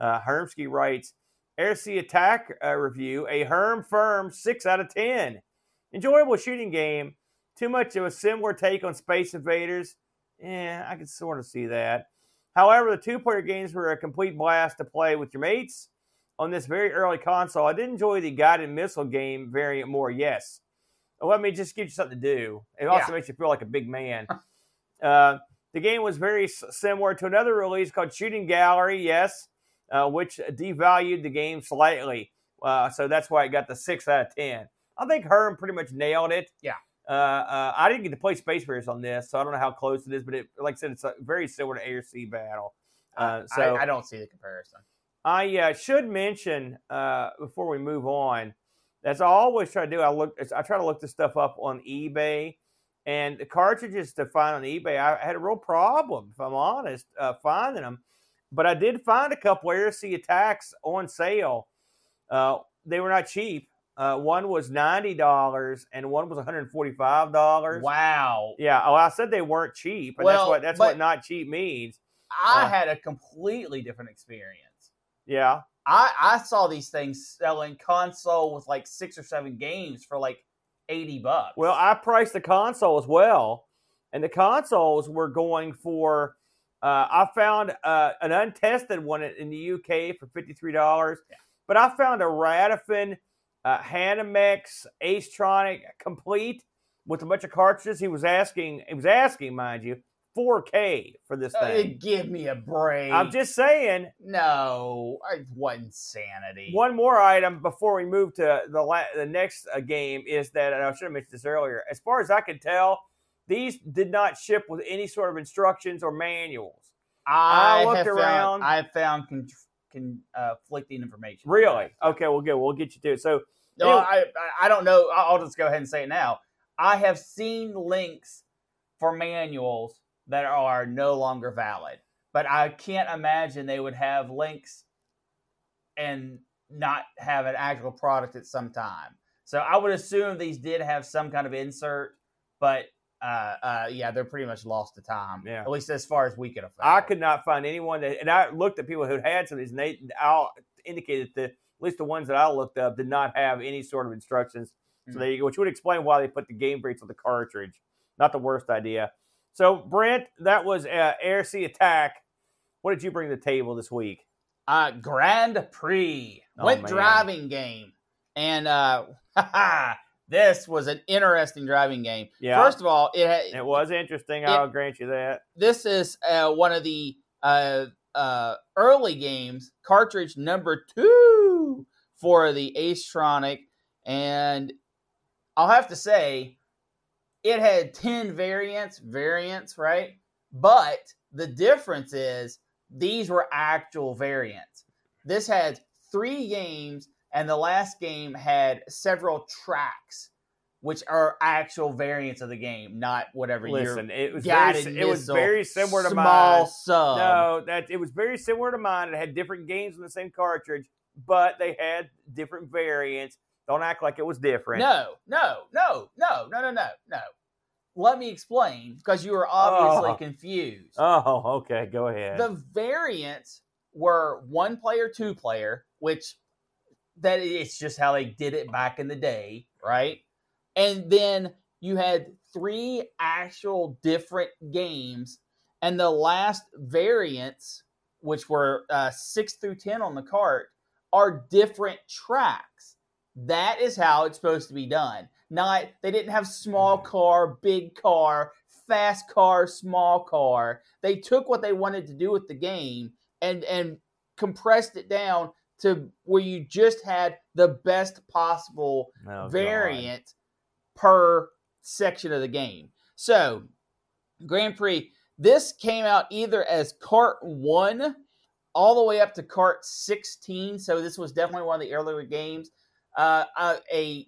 Uh, Hermsky writes, Air Sea Attack uh, review, a Herm firm 6 out of 10. Enjoyable shooting game. Too much of a similar take on Space Invaders. Yeah, I can sort of see that. However, the two player games were a complete blast to play with your mates on this very early console. I did enjoy the guided missile game variant more, yes. Let me just give you something to do. It also Yeah. makes you feel like a big man. uh, the game was very similar to another release called Shooting Gallery, yes, uh, which devalued the game slightly. Uh, so that's why it got the 6 out of 10. I think Herm pretty much nailed it. Yeah. Uh, uh, I didn't get to play Space Bears on this, so I don't know how close it is, but it, like I said, it's very similar to Sea Battle. Uh, so I, I don't see the comparison. I uh, should mention uh, before we move on, as I always try to do, I look, I try to look this stuff up on eBay, and the cartridges to find on eBay, I had a real problem, if I'm honest, uh, finding them. But I did find a couple Sea Attacks on sale. Uh, they were not cheap. Uh, one was ninety dollars, and one was one hundred forty-five dollars. Wow. Yeah. Oh, I said they weren't cheap, and that's what that's what not cheap means. I Uh, had a completely different experience. Yeah. I, I saw these things selling console with like six or seven games for like 80 bucks. Well, I priced the console as well, and the consoles were going for. Uh, I found uh, an untested one in the UK for fifty three dollars, Yeah. but I found a Radofin, uh, Hanimex, Acetronic complete with a bunch of cartridges. He was asking, he was asking, mind you, four K for this Uh, thing. give me a break. I'm just saying. no, what insanity. One more item before we move to the la- the next uh, game is that and I should have mentioned this earlier. As far as I can tell, these did not ship with any sort of instructions or manuals. I, I looked around. Found, I have found con- con- uh, conflicting information. Really? Okay, well, good. We'll get you to it. So, No, Anyway. I, I- don't know. I'll just go ahead and say it now. I have seen links for manuals that are no longer valid, but I can't imagine they would have links and not have an actual product at some time. So I would assume these did have some kind of insert, but uh, uh, yeah, they're pretty much lost to time. Yeah. At least as far as we could have. I could not find anyone that, and I looked at people who had some of these, and they all indicated that at least the ones that I looked up did not have any sort of instructions. So Hmm. there you go, which would explain why they put the game breaks on the cartridge. Not the worst idea. So, Brent, that was uh, Air Sea Attack. What did you bring to the table this week? uh, Grand Prix Oh, went man. driving game, and uh, this was an interesting driving game. Yeah. First of all, it, It was interesting. I'll grant you that. this is uh, one of the uh, uh, early games, cartridge number two for the Acetronic, and I'll have to say, it had ten variants, variants, right? But the difference is these were actual variants. This had three games, and the last game had several tracks, which are actual variants of the game, not whatever you're Listen, it was very, it was very similar to small mine. sub. No, that it was very similar to mine. It had different games on the same cartridge, but they had different variants. Don't act like it was different. no, no, no, no, no, no, no, no. Let me explain because you were obviously Oh. confused. Oh, okay. Go ahead. The variants were one player, two player, which that it's just how they did it back in the day, right? And then you had three actual different games, and the last variants, which were uh, six through ten on the cart, are different tracks. That is how it's supposed to be done. Not they didn't have small mm-hmm. car, big car, fast car, small car. They took what they wanted to do with the game and and compressed it down to where you just had the best possible Oh, God. variant per section of the game. So, Grand Prix, this came out either as Cart 1 all the way up to Cart 16. So, this was definitely one of the earlier games. Uh, a, a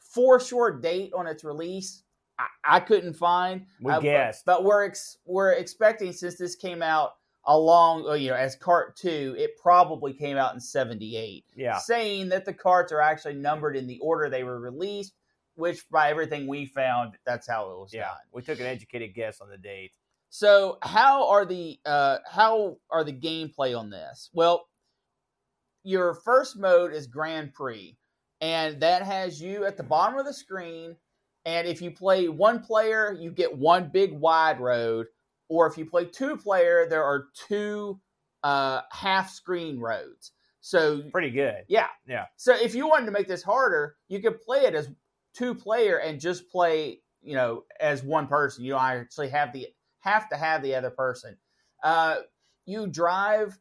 foreshore date on its release, I, I couldn't find. We Uh, but- guessed. But, we're, ex- we're expecting, since this came out along, uh, you know, as Cart 2, it probably came out in 78 Yeah. saying that the carts are actually numbered in the order they were released, which by everything we found, that's how it was Yeah. done. We took an educated guess on the date. So how are the uh, how are the gameplay on this? Well, your first mode is Grand Prix, and that has you at the bottom of the screen. And if you play one player, you get one big wide road, or if you play two player, there are two uh, half screen roads. So Pretty good. yeah. Yeah. So if you wanted to make this harder, you could play it as two player and just play, you know, as one person. You don't actually have the have to have the other person. Uh, you drive,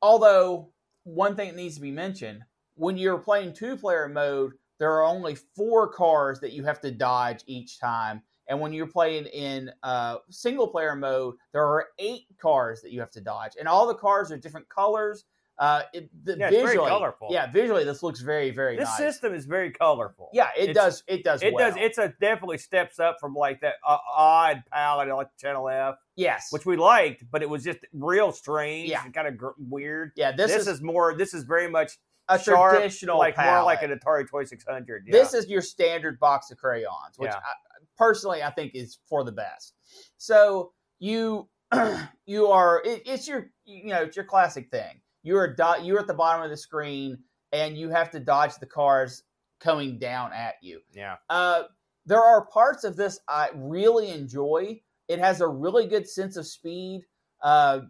although one thing that needs to be mentioned when you're playing two player mode, there are only four cars that you have to dodge each time. And when you're playing in uh, single player mode, there are eight cars that you have to dodge, and all the cars are different colors. Uh, it, the Yeah, it's very visually, colorful. yeah, visually this looks very, very This nice. system is very colorful. yeah, it It's- does. It does. It well. does. It's a definitely steps up from like that uh, odd palette like Channel F, yes, which we liked, but it was just real strange Yeah. and kind of gr- weird. yeah. This, This, is, is, more. This is very much a sharp, traditional like more like an Atari Twenty Six Hundred. Yeah. This is your standard box of crayons, which Yeah. I, personally I think is for the best. So you you are it, it's your you know it's your classic thing. You're a do, you're at the bottom of the screen and you have to dodge the cars coming down at you. yeah. Uh, there are parts of this I really enjoy. It has a really good sense of speed. Uh,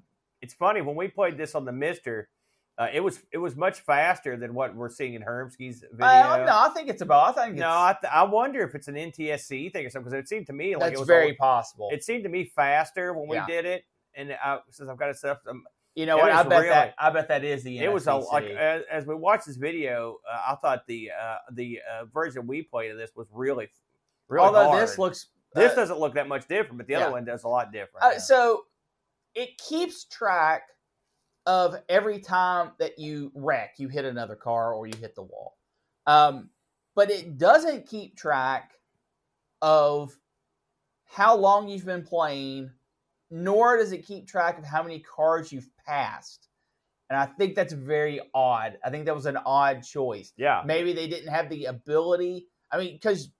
It's funny when we played this on the MiSTer. Uh, it was it was much faster than what we're seeing in Hermsky's video. uh, no, I think it's about. I think it's, No, I, th- I wonder if it's an NTSC thing or something because it seemed to me like that's it was very possible. it seemed to me faster when we Yeah. did it, and I, since I've got to set up some you know what? I bet really- that I bet that is the. it was a, like as, as we watched this video, uh, I thought the uh, the uh, version we played of this was really, really Although hard. this looks this uh, doesn't look that much different, but the other one does a lot different. Uh, so it keeps track of every time that you wreck, you hit another car or you hit the wall. Um, but it doesn't keep track of how long you've been playing, nor does it keep track of how many cars you've passed. And I think that's very odd. I think that was an odd choice. yeah, Maybe they didn't have the ability. I mean, because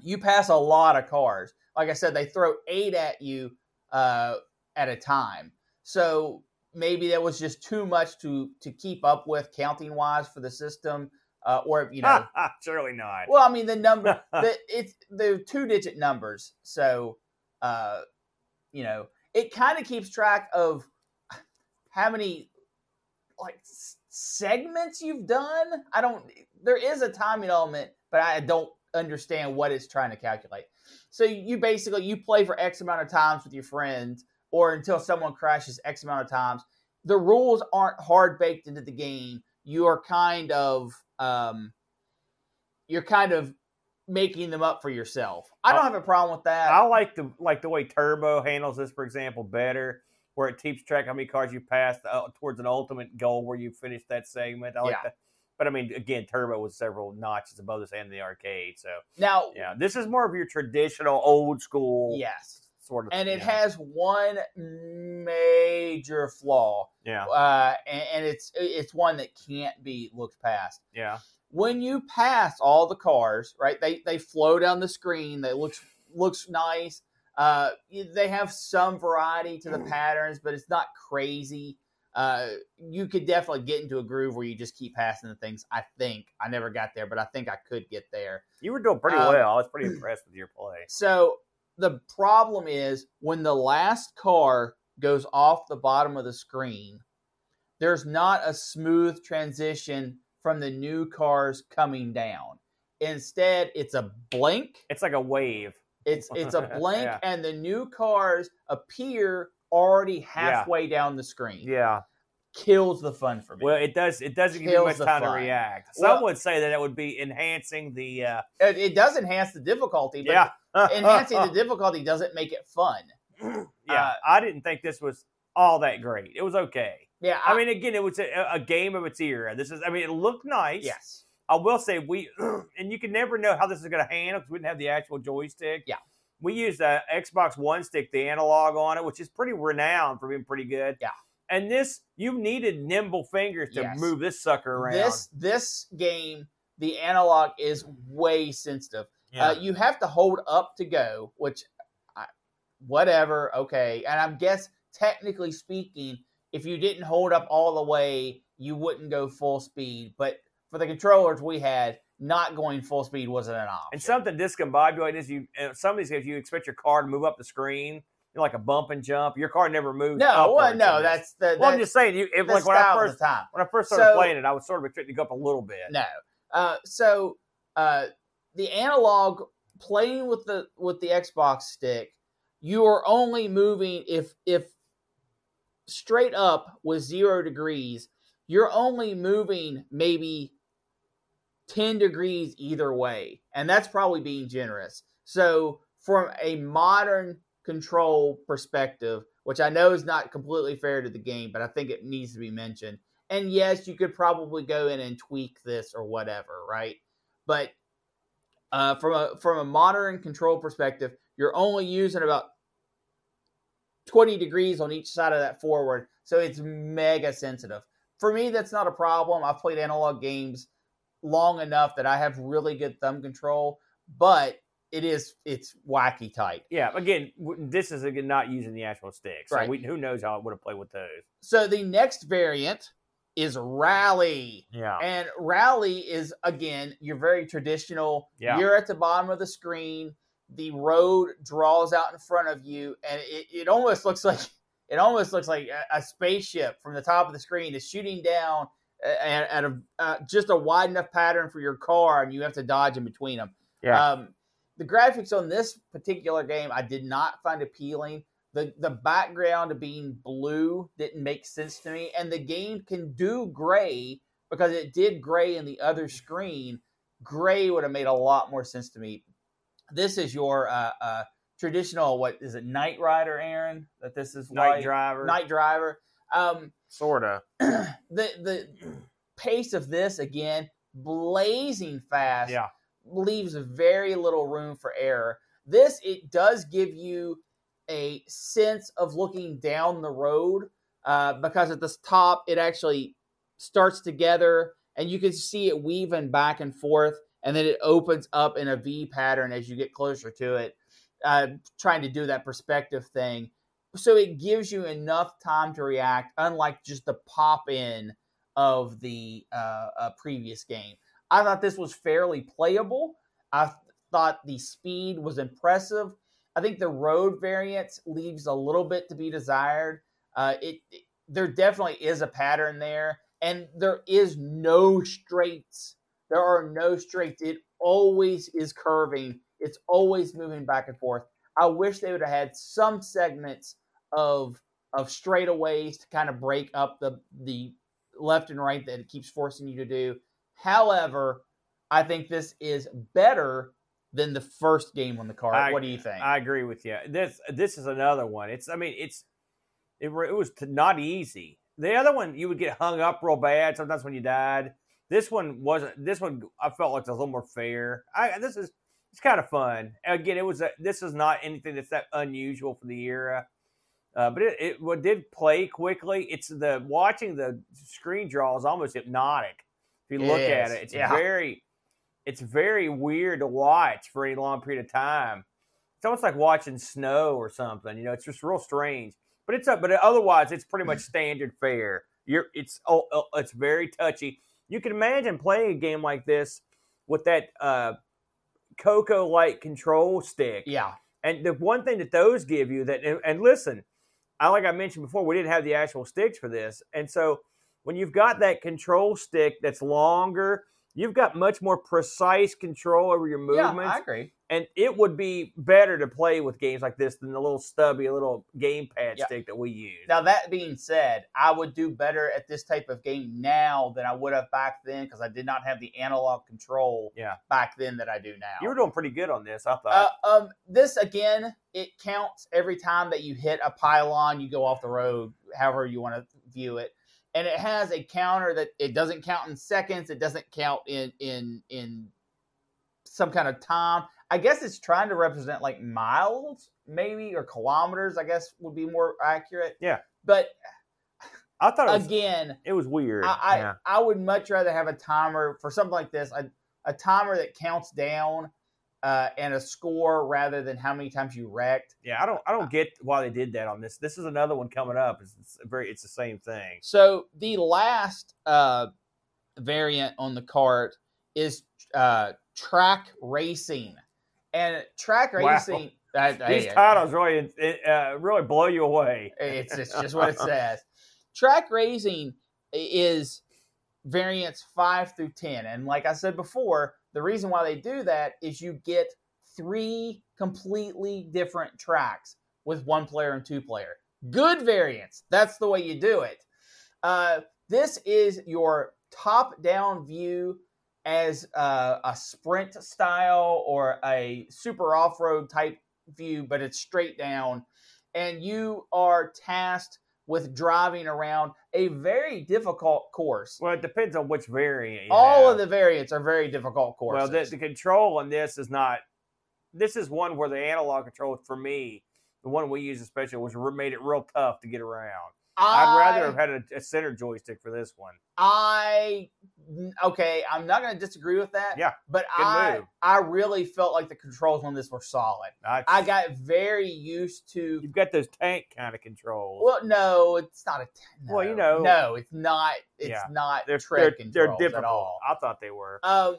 you pass a lot of cars. Like I said, they throw eight at you uh, at a time. So maybe that was just too much to to keep up with counting wise for the system, uh, or you know. surely not. well, I mean the number, the it's the two digit numbers. So, uh, you know, it kind of keeps track of how many like segments you've done. I don't. There is a timing element, but I don't understand what it's trying to calculate. So you basically you play for X amount of times with your friends, or until someone crashes X amount of times. The rules aren't hard baked into the game. You are kind of um, you're kind of making them up for yourself. I don't have a problem with that. I like the like the way Turbo handles this, for example, better, where it keeps track how many cars you passed uh, towards an ultimate goal where you finish that segment. I like Yeah. that. But I mean, again, Turbo was several notches above this of the arcade. So now, yeah, this is more of your traditional old school yes, sort of. and it yeah. has one major flaw, yeah, uh, and, and it's it's one that can't be looked past. yeah, When you pass all the cars, right? They they flow down the screen. They looks looks nice. Uh, they have some variety to the patterns, but it's not crazy. uh, you could definitely get into a groove where you just keep passing the things. I think I never got there, but I think I could get there. You were doing pretty Um, well. I was pretty impressed with your play. So the problem is when the last car goes off the bottom of the screen, there's not a smooth transition from the new cars coming down. Instead, it's a blink. It's like a wave. It's it's a blink, Yeah. and the new cars appear already halfway down the screen. Yeah. Kills the fun for me. Well, it does. It doesn't give you much time to react. Some Well- would say that it would be enhancing the. Uh, it, it does enhance the difficulty, but yeah. Enhancing the difficulty doesn't make it fun. yeah. uh, I didn't think this was all that great. It was okay. Yeah, I mean, again, it was a, a game of its era. This is. I mean, it looked nice. yes, I will say we, and you can never know how this is going to handle because we didn't have the actual joystick. Yeah. We used the Xbox One stick, the analog on it, which is pretty renowned for being pretty good. Yeah. And this, you needed nimble fingers to Yes. move this sucker around. this this game, the analog is way sensitive. Yeah. Uh, you have to hold up to go, which, I, whatever, okay. And I guess technically speaking, if you didn't hold up all the way, you wouldn't go full speed. But for the controllers we had, not going full speed wasn't an option. and something discombobulated is you. Some of these games, you expect your car to move up the screen, like a bump and jump. Your car never moves. no, well, no, that's the Well, I'm just saying. You, if, the like when I first time. when I first started So- playing it, I was sort of expecting to go up a little bit. No. Uh, so uh, the analog playing with the with the Xbox stick, you are only moving if if straight up with zero degrees, you're only moving maybe ten degrees either way, and that's probably being generous. So from a modern control perspective, which I know is not completely fair to the game, but I think it needs to be mentioned and yes, you could probably go in and tweak this or whatever, right? But uh, from a from a modern control perspective, you're only using about twenty degrees on each side of that forward, so it's mega sensitive. For me, that's not a problem. I've played analog games long enough that I have really good thumb control, but it is it's wacky tight. Yeah, again, this is again not using the actual stick, so Right. we, who knows how it would have played with those. So the next variant is rally. Yeah, And rally is again, you're very traditional. Yeah. You're at the bottom of the screen. The road draws out in front of you, and it, it almost looks like it almost looks like a, a spaceship from the top of the screen is shooting down at, at a uh, just a wide enough pattern for your car, and you have to dodge in between them. Yeah. Um, the graphics on this particular game I did not find appealing. The the background of being blue didn't make sense to me, and the game can do gray because it did gray in the other screen. Gray would have made a lot more sense to me. This is your uh, uh, traditional what is it, Night Rider, Aaron? That this is night like- driver, Night Driver. Um, sorta. the the pace of this again, blazing fast Yeah, leaves very little room for error. This it does give you a sense of looking down the road uh, because at the top it actually starts together and you can see it weaving back and forth and then it opens up in a V pattern as you get closer to it, uh, trying to do that perspective thing. So it gives you enough time to react, unlike just the pop in of the uh, uh, previous game. I thought this was fairly playable. I th- thought the speed was impressive. I think the road variance leaves a little bit to be desired. Uh, it, it there definitely is a pattern there, and there is no straights. There are no straights. It always is curving. It's always moving back and forth. I wish they would have had some segments of of straightaways to kind of break up the the left and right that it keeps forcing you to do. However, I think this is better than the first game on the card. I- what do you think? I agree with you. This this is another one. It's I mean it's it, it was not easy. The other one you would get hung up real bad sometimes when you died. This one wasn't. This one I felt like it was a little more fair. I this is it's kind of fun. Again, it was a, this is not anything that's that unusual for the era. Uh, but it, it what did play quickly. It's the watching the screen draw is almost hypnotic. If you look It at it, it's yeah. very it's very weird to watch for any long period of time. It's almost like watching snow or something. You know, it's just real strange. But it's up. But otherwise, it's pretty much standard fare. You're it's oh, oh, it's very touchy. You can imagine playing a game like this with that uh, Coco like control stick. Yeah. And the one thing that those give you that, and, and listen, I like I mentioned before, we didn't have the actual sticks for this, and so when you've got that control stick that's longer, you've got much more precise control over your movements. Yeah, I agree. and it would be better to play with games like this than the little stubby little gamepad Yeah. stick that we use. Now that being said, I would do better at this type of game now than I would have back then because I did not have the analog control Yeah. back then that I do now. you were doing pretty good on this, I Uh, thought. um, this again, it counts every time that you hit a pylon, you go off the road, however you want to view it, and it has a counter that it doesn't count in seconds, it doesn't count in in in some kind of time. I guess it's trying to represent like miles, maybe, or kilometers. I guess would be more accurate. Yeah. but I thought it was, again, it was weird. I, I, yeah. I would much rather have a timer for something like this, a, a timer that counts down uh, and a score rather than how many times you wrecked. yeah, I don't, I don't get why they did that on this. This is another one coming up. It's, it's very, it's the same thing. So the last uh, variant on the cart is uh, track racing, and track Wow. racing. I- These titles really, uh, really blow you away. It's, it's just what it says. Track racing is variants five through ten, and like I said before, the reason why they do that is you get three completely different tracks with one player and two player. Good variants. That's the way you do it. Uh, this is your top-down view as uh, a sprint style or a super off-road type view, but it's straight down, and you are tasked with driving around a very difficult course. Well, it depends on which variant. you All have. of the variants are very difficult courses. Well, the, the control on this is not. This is one where the analog control for me, the one we use especially, was made it real tough to get around. I'd rather have had a, a center joystick for this one. I okay. I'm not going to disagree with that. Yeah, but I move. I really felt like the controls on this were solid. I, I got very used to. you've got those tank kind of controls. Well, no, it's not a. No, Well, you know- no, it's not. It's Yeah. not they're tread they're, they're difficult. at all. I thought they were. Um,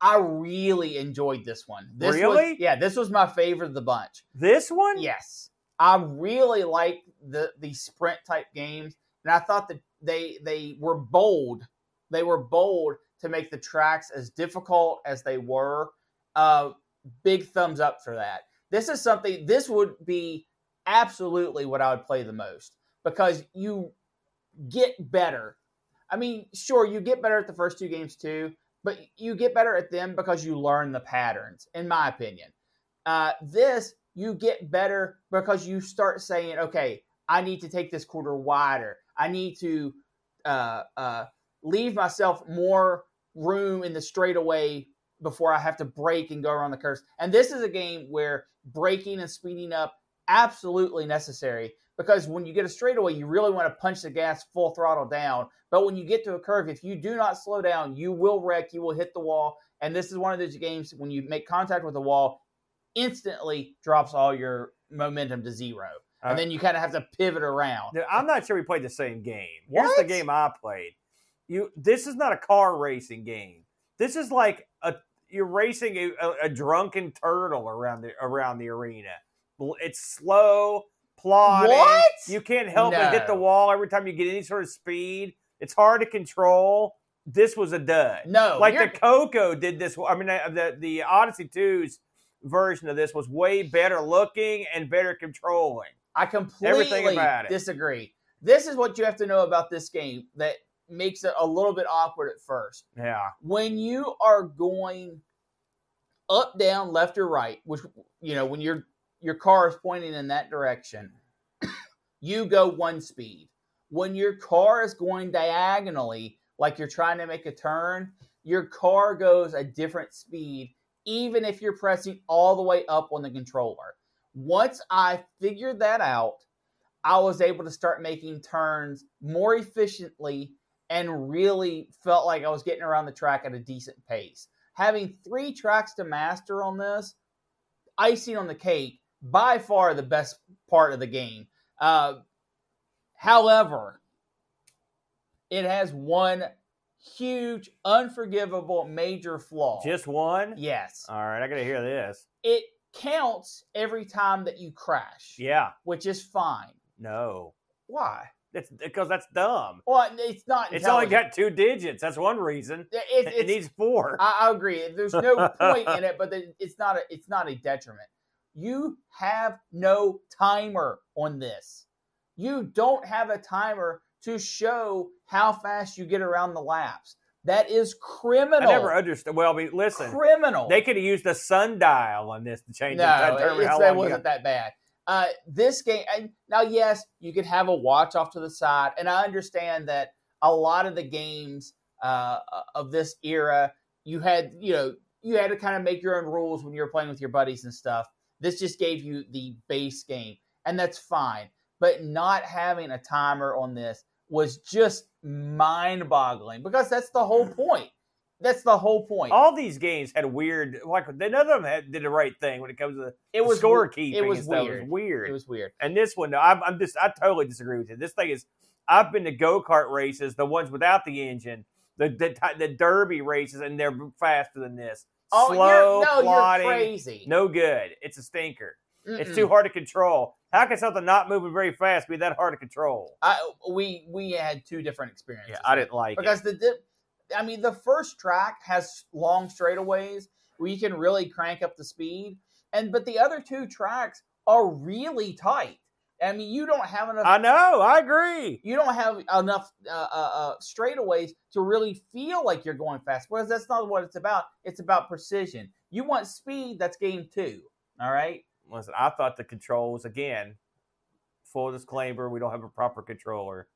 I really enjoyed this one. This Was, Really? yeah, this was my favorite of the bunch. This one? Yes, I really like the the sprint type games, and I thought that they they were bold. They were bold to make the tracks as difficult as they were. Uh, big thumbs up for that. This is something. This would be absolutely what I would play the most because you get better. I mean, sure, you get better at the first two games too, but you get better at them because you learn the patterns, in my opinion. Uh, this, you get better because you start saying, okay, I need to take this quarter wider. I need to uh, uh, leave myself more room in the straightaway before I have to break and go around the curves. And this is a game where breaking and speeding up absolutely necessary because when you get a straightaway, you really want to punch the gas full throttle down. But when you get to a curve, if you do not slow down, you will wreck, you will hit the wall. And this is one of those games when you make contact with the wall, instantly drops all your momentum to zero. Uh, and then you kind of have to pivot around. I'm not sure we played the same game. Here's the game I played. You. This is not a car racing game. This is like a you're racing a, a, a drunken turtle around the around the arena. It's slow, plodding. What? You can't help but hit the wall every time you get any sort of speed. It's hard to control. This was a dud. No, like the Coco did this. I mean, uh, the the Odyssey 2's version of this was way better looking and better controlling. I completely disagree. This is what you have to know about this game that makes it a little bit awkward at first. Yeah. When you are going up, down, left, or right, which you know, when your your car is pointing in that direction, you go one speed. When your car is going diagonally, like you're trying to make a turn, your car goes a different speed, even if you're pressing all the way up on the controller. Once I figured that out, I was able to start making turns more efficiently and really felt like I was getting around the track at a decent pace. Having three tracks to master on this, icing on the cake, by far the best part of the game. Uh, however, it has one huge, unforgivable, major flaw. Just one? yes, All right, I got to hear this. it counts every time that you crash. Yeah. which is fine. No. Why? It's because that's dumb. Well, it's not. It's only got two digits. That's one reason. It, It, it's, needs four. I, I agree. There's no point in it, but it's not a it's not a detriment. You have no timer on this. You don't have a timer to show how fast you get around the laps. That is criminal. I never understood. Well, I mean, listen, criminal. they could have used a sundial on this to change no, it. to determine how that wasn't that bad. Uh, this game and now, yes, you could have a watch off to the side, and I understand that a lot of the games uh, of this era, you had you know you had to kind of make your own rules when you were playing with your buddies and stuff. This just gave you the base game, and that's fine. But not having a timer on this was just mind-boggling because that's the whole hmm. point. That's the whole point. All these games had weird, like none of them had, did the right thing when it comes to it was scorekeeping. it was and stuff. weird. It was weird. It was weird. And this one, I'm, I'm just, I totally disagree with you. This thing is, I've been to go kart races, the ones without the engine, the the, the derby races, and they're faster than this. Oh, Slow, you're, no, plodding, you're crazy. no good. It's a stinker. It's Mm-mm. too hard to control. How can something not moving very fast be that hard to control? I we we had two different experiences. Yeah, I didn't like it. because the dip. I mean, the first track has long straightaways where you can really crank up the speed, and but the other two tracks are really tight. I mean, you don't have enough. I know. I agree. you don't have enough uh, uh, uh, straightaways to really feel like you're going fast. Whereas that's not what it's about. It's about precision. You want speed. That's game two. All right. Listen, I thought the controls again. Full disclaimer: we don't have a proper controller.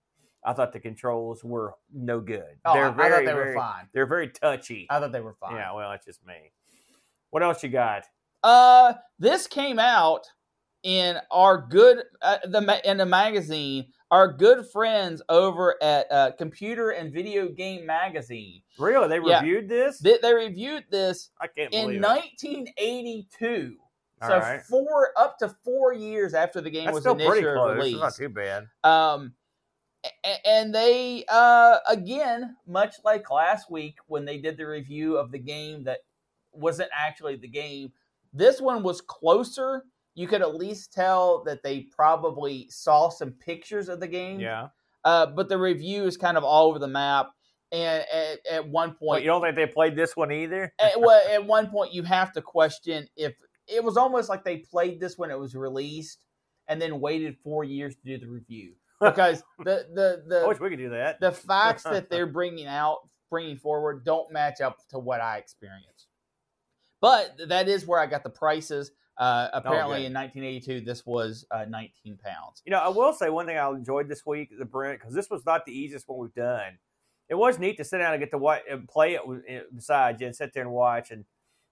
I thought the controls were no good. Oh, they're I- very, I thought they very, were fine. They're very touchy. I thought they were fine. Yeah, well, that's just me. What else you got? Uh, this came out in our good uh, the in the magazine. Our good friends over at uh, Computer and Video Game Magazine. Really? They Yeah. reviewed this? They, they reviewed this I can't in believe it. 1982. All so right. four up to four years after the game That's was still initially pretty close. It's released. not too bad. Um, and they, uh, again, much like last week when they did the review of the game that wasn't actually the game, this one was closer. You could at least tell that they probably saw some pictures of the game. Yeah. Uh, but the review is kind of all over the map. And at, at one Well, point, you don't think they played this one either? at, well, at one point, you have to question if it was almost like they played this when it was released and then waited four years to do the review because the the the I wish we could do that. the facts that they're bringing out, bringing forward, don't match up to what I experienced. But that is where I got the prices. Uh, apparently, good. in 1982, this was uh, 19 pounds. You know, I will say one thing I enjoyed this week, the Brent, because this was not the easiest one we've done. It was neat to sit down and get to watch and play it eh, beside you and sit there and watch and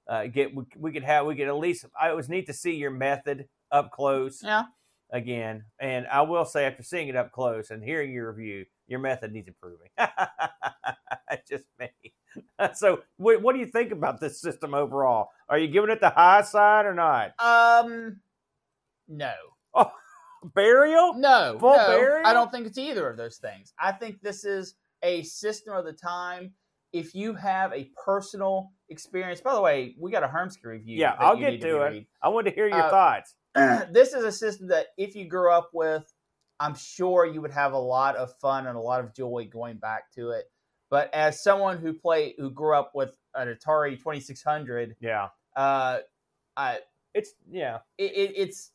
uh, get. We, we could have. We could at least. I, it was neat to see your method up close Yeah, again. And I will say, after seeing it up close and hearing your review, your method needs improving. Just me. so, what, what do you think about this system overall? Are you giving it the high side or not? um, no, Burial? no, Full no. burial? I don't think it's either of those things. I think this is a system of the time. If you have a personal experience, by the way, we got a Hermsky review. Yeah, I'll get need to it. read. I want to hear your Uh, thoughts. this is a system that if you grew up with, I'm sure you would have a lot of fun and a lot of joy going back to it. But as someone who played, who grew up with an Atari 2600, Yeah, uh, I, it's yeah. it, it, it's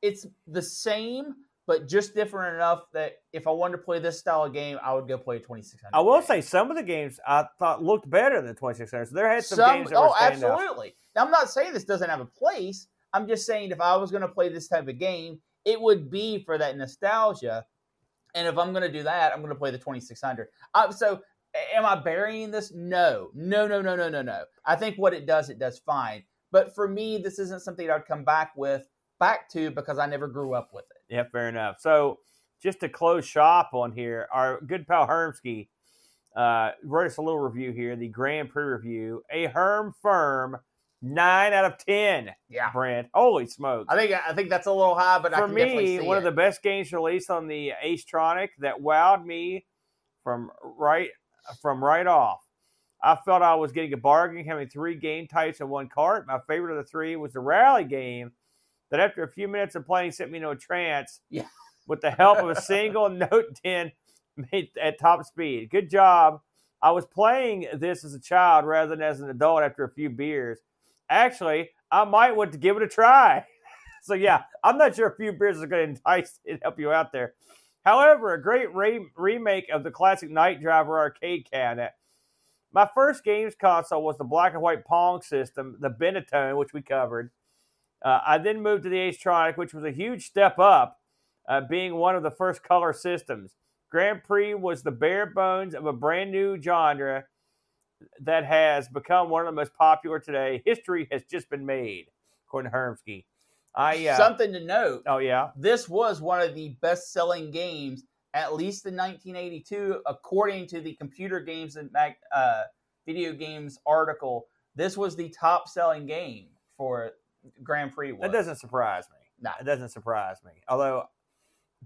it's the same, but just different enough that if I wanted to play this style of game, I would go play a 2600. I will say some of the games I thought looked better than 2600. So there had some, Some- games that oh, absolutely. Now, I'm not saying this doesn't have a place. I'm just saying if I was going to play this type of game, it would be for that nostalgia. And if I'm going to do that, I'm going to play the 2600. Uh, so, am I burying this? No, no, no, no, no, no, no. I think what it does, it does fine. But for me, this isn't something I'd come back with, back to because I never grew up with it. Yeah, fair enough. So just to close shop on here, our good pal Hermsky uh, wrote us a little review here, the Grand Prix review. A Herm firm Nine out of ten. Yeah. Brent. Holy smokes! I think I think that's a little high, but I For me, one it. of the best games released on the Acetronic that wowed me from right from right off. I felt I was getting a bargain having three game types in one cart. My favorite of the three was the rally game that after a few minutes of playing sent me into a trance Yeah. with the help of a single Note 10 made at top speed. Good job. I was playing this as a child rather than as an adult after a few beers. Actually, I might want to give it a try. so yeah, I'm not sure a few beers is going to entice and help you out there. However, a great re- remake of the classic Night Driver arcade cabinet. My first games console was the black and white Pong system, the Binatone, which we covered. Uh, I then moved to the Acetronic, which was a huge step up, uh, being one of the first color systems. Grand Prix was the bare bones of a brand new genre that has become one of the most popular today. History has just been made, according to Hermsky. I uh, Something to note. oh yeah, This was one of the best-selling games, at least in 1982, according to the Computer Games and Mag- uh, Video Games article. This was the top-selling game for Grand Prix. Was. that doesn't surprise me. No. it doesn't surprise me. Although,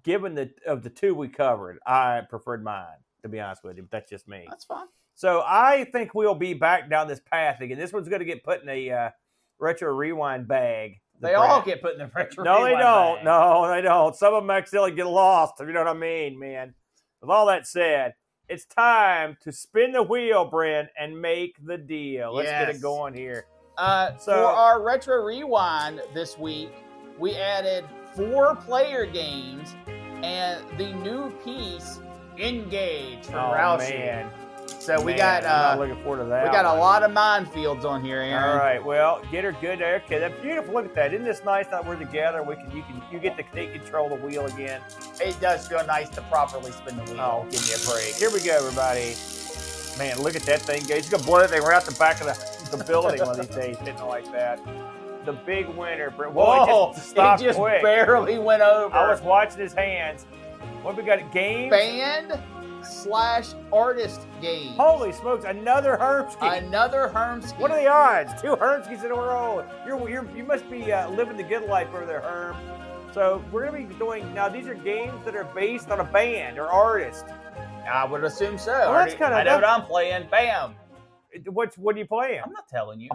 given the of the two we covered, I preferred mine to be honest with you. But that's just me. That's fine. So I think we'll be back down this path again. This one's going to get put in a uh, retro rewind bag. The They all get put in the retro. No, they don't. bag. No, they don't. Some of them accidentally get lost. If you know what I mean, man. With all that said, it's time to spin the wheel, Brent, and make the deal. Let's get it going here. Uh, So- for our retro rewind this week, we added four player games and the new piece Engage from Oh Roush. man, So we Man, got I'm not uh, looking forward to that. we got a lot of minefields on here, Aaron. All right, well, get her good there. Okay, that's beautiful. Look at that. Isn't this nice that we're together? We can, you can, you get to take control the wheel again. It does feel nice to properly spin the wheel. Oh, give me a break. Here we go, everybody. Man, look at that thing, guys. You can blow that thing right out the back of the, the building one of these days, hitting it like that. The big winner. Whoa, Whoa, just stopped just quick. barely went over. I was watching his hands. What we got? Game band slash artist game. Holy smokes! Another Hermsky. Another Hermsky. What are the odds? Two Hermskys in a row. You're, you're you must be uh, living the good life over there, Herm. So we're gonna be doing now. These are games that are based on a band or artist. I would assume so. Well, that's kinda- I know what I'm playing. Bam. What's what are you playing? I'm not telling you.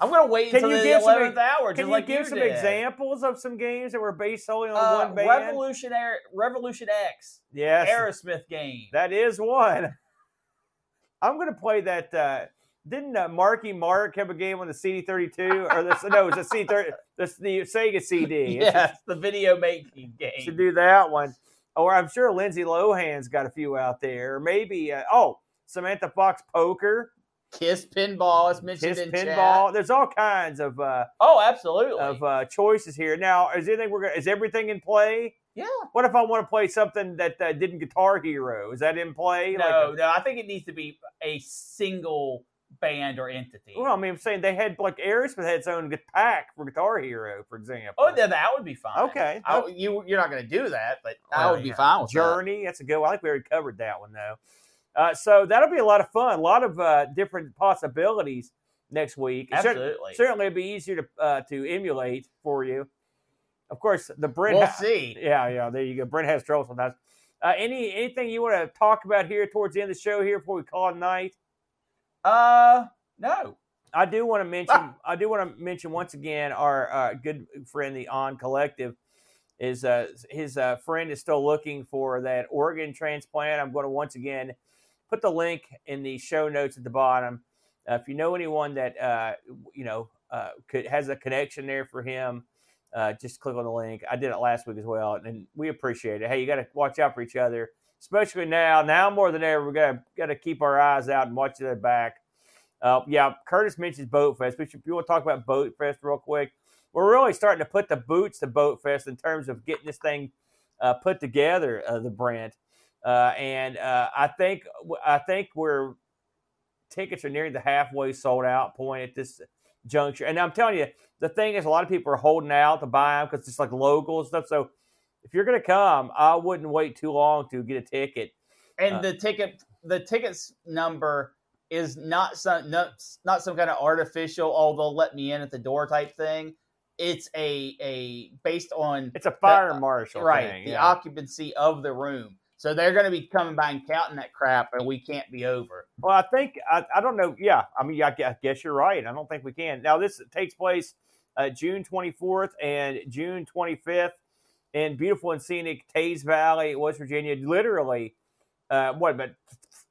I'm gonna wait Can until you the give some eleventh hour. Can just you like give you some did. examples of some games that were based solely on Uh, one band? Revolutionary Revolution X, yes, Aerosmith game. that is one. I'm going to play that. Uh, didn't uh, Marky Mark have a game on the CD32 or the no? It was the C30, the, the Sega CD. It's yes, the video making game. should do that one. Or I'm sure Lindsay Lohan's got a few out there. Or maybe uh, oh Samantha Fox Poker, Kiss Pinball is mentioned Kiss in Pinball. chat. There's all kinds of uh, Oh, absolutely. of uh, choices here. Now, is anything we're gonna, is everything in play? yeah. What if I want to play something that uh, didn't Guitar Hero? Is that in play? No, Like, no. I think it needs to be a single band or entity. well, I mean, I'm saying they had like Aerosmith had its own pack for Guitar Hero, for example. oh, then that would be fine. Okay. I, you you're not going to do that, but I Well, would be yeah. fine with that. Journey. That's a good one. I think we already covered that one though. Uh, so that'll be a lot of fun. A lot of uh, different possibilities next week. Absolutely. certainly, it'd be easier to uh, to emulate for you. Of course, the Brent. We'll ha- see. Yeah, yeah. There you go. Brent has trouble sometimes. Uh, any anything you want to talk about here towards the end of the show here before we call it night? Uh, no. I do want to mention. I do want to mention once again our uh, good friend, the On Collective, is uh, his uh, friend is still looking for that organ transplant. I'm going to once again put the link in the show notes at the bottom. Uh, if you know anyone that uh, you know uh, could, has a connection there for him, uh, just click on the link. I did it last week as well, and we appreciate it. Hey, you got to watch out for each other, especially now. Now more than ever, we got to got to keep our eyes out and watch their back. Uh, yeah, Curtis mentions Boat Fest. Which if you want to talk about Boat Fest real quick, we're really starting to put the boots to Boat Fest in terms of getting this thing uh, put together. The brand, uh, and uh, I think I think we're tickets are nearing the halfway sold out point at this juncture. And I'm telling you, the thing is, a lot of people are holding out to buy them because it's like local and stuff. So if you're going to come, I wouldn't wait too long to get a ticket. And Uh, the ticket, the tickets number is not some not, not some kind of artificial. Oh, they'll let me in at the door type thing. It's a a based on It's a fire marshal right thing. the yeah. occupancy of the room. So they're going to be coming by and counting that crap, and we can't be over. Well, I think I, I don't know. Yeah, I mean, I, I guess you're right. I don't think we can. Now, this takes place uh, June 24th and June 25th in beautiful and scenic Teays Valley, West Virginia. Literally, uh, what about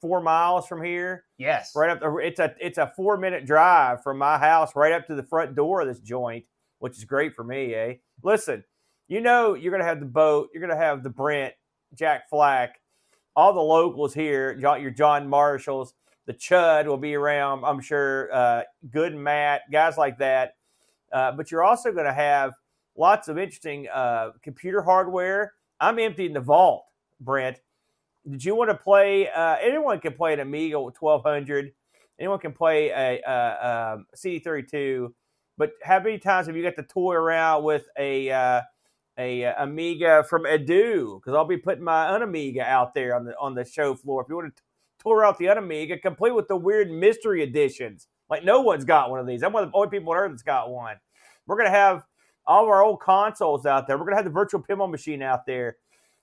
four miles from here? Yes, Right up. The, it's a it's a four minute drive from my house right up to the front door of this joint, which is great for me. Eh? Listen, you know you're gonna have the boat. You're gonna have the Brent, Jack Flack, all the locals here. Your John Marshalls, the Chud will be around. I'm sure. Uh, Good Matt, guys like that. Uh, but you're also going to have lots of interesting uh, computer hardware. I'm emptying the vault, Brent. Did you want to play? Uh, anyone can play an Amiga 1200. Anyone can play a, a, um CD32. But how many times have you got to toy around with a a uh, Amiga from Edu? Because I'll be putting my Unamiga out there on the on the show floor. If you want to tour out the Unamiga, complete with the weird mystery editions. Like no one's got one of these. I'm one of the only people on earth that's got one. We're gonna have all of our old consoles out there. We're gonna have the virtual pinball machine out there.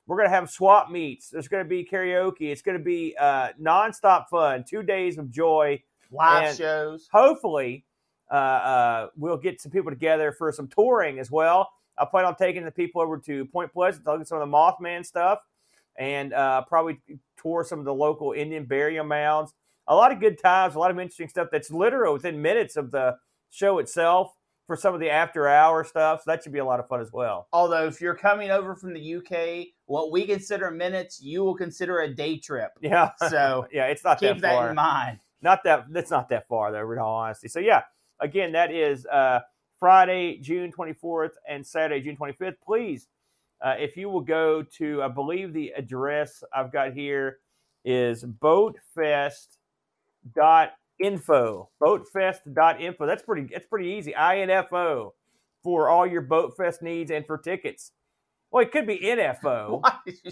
We're gonna have swap meets. There's gonna be karaoke. It's gonna be uh, nonstop fun. Two days of joy. live and- shows. Hopefully, uh, uh, we'll get some people together for some touring as well. I plan on taking the people over to Point Pleasant to look at some of the Mothman stuff, and uh, probably tour some of the local Indian burial mounds. A lot of good times, a lot of interesting stuff that's literal within minutes of the show itself for some of the after hour stuff. So that should be a lot of fun as well. Although, if you're coming over from the UK, what we consider minutes, you will consider a day trip. Yeah, So yeah, it's not keep that that in mind. not that that's not that far though in all honesty so yeah again that is uh friday june 24th and saturday june 25th please uh, if you will go to i believe the address i've got here is boatfest.info boatfest.info that's pretty that's pretty easy info for all your boatfest needs and for tickets well it could be nfo Why did you-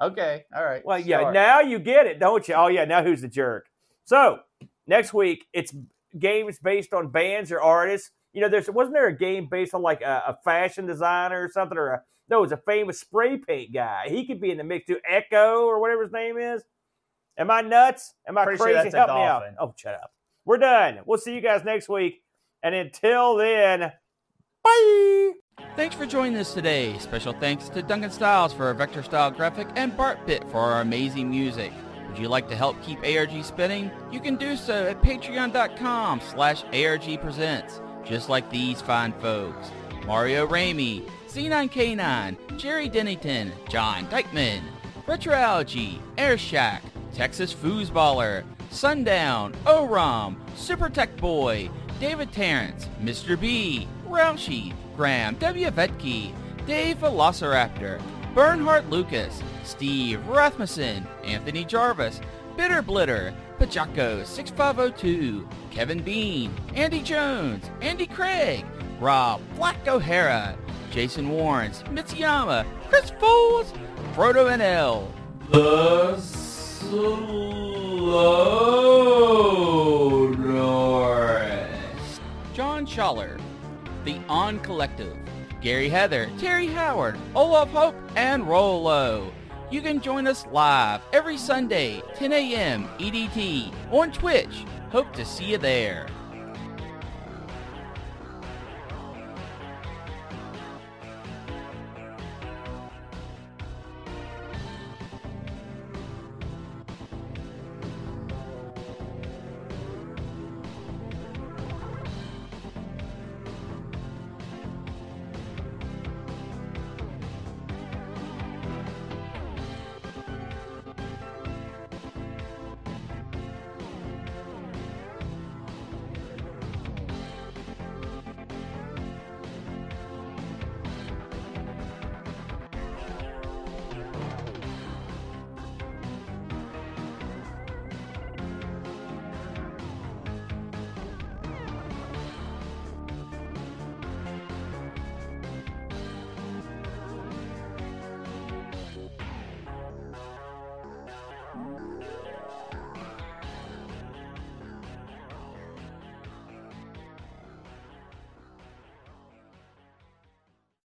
okay, all right. well, yeah, now you get it, don't you? Oh, yeah, now who's the jerk? So next week, it's games based on bands or artists. You know, there's wasn't there a game based on like a, a fashion designer or something, or a no, it was a famous spray paint guy. He could be in the mix too. Ecko or whatever his name is. Am I nuts? Am I Pretty crazy? that's a Help me out. Oh, shut up. We're done. We'll see you guys next week. And until then, bye. Thanks for joining us today. Special thanks to Duncan Styles for our vector style graphic and Bart Pitt for our amazing music. Would you like to help keep ARG spinning? You can do so at patreon.com slash ARG presents, just like these fine folks. Mario Ramey, C9K9, Jerry Dennington, John Dykeman, Retroalgae, Air Shack, Texas Foosballer, Sundown, ORAM, Super Tech Boy, David Terrence, Mr. B, Roushie, Graham W. Vetke, Dave Velociraptor, Bernhard Lucas, Steve Rasmussen, Anthony Jarvis, Bitter Blitter, Pajaco 6502, Kevin Bean, Andy Jones, Andy Craig, Rob Black O'Hara, Jason Warrens, Mitsuyama, Chris Foles, Frodo NL, The Slow North, John Schaller, The On Collective, Gary Heather, Terry Howard, Olaf Hope, and Rolo. You can join us live every Sunday, 10 a.m. EDT on Twitch. Hope to see you there.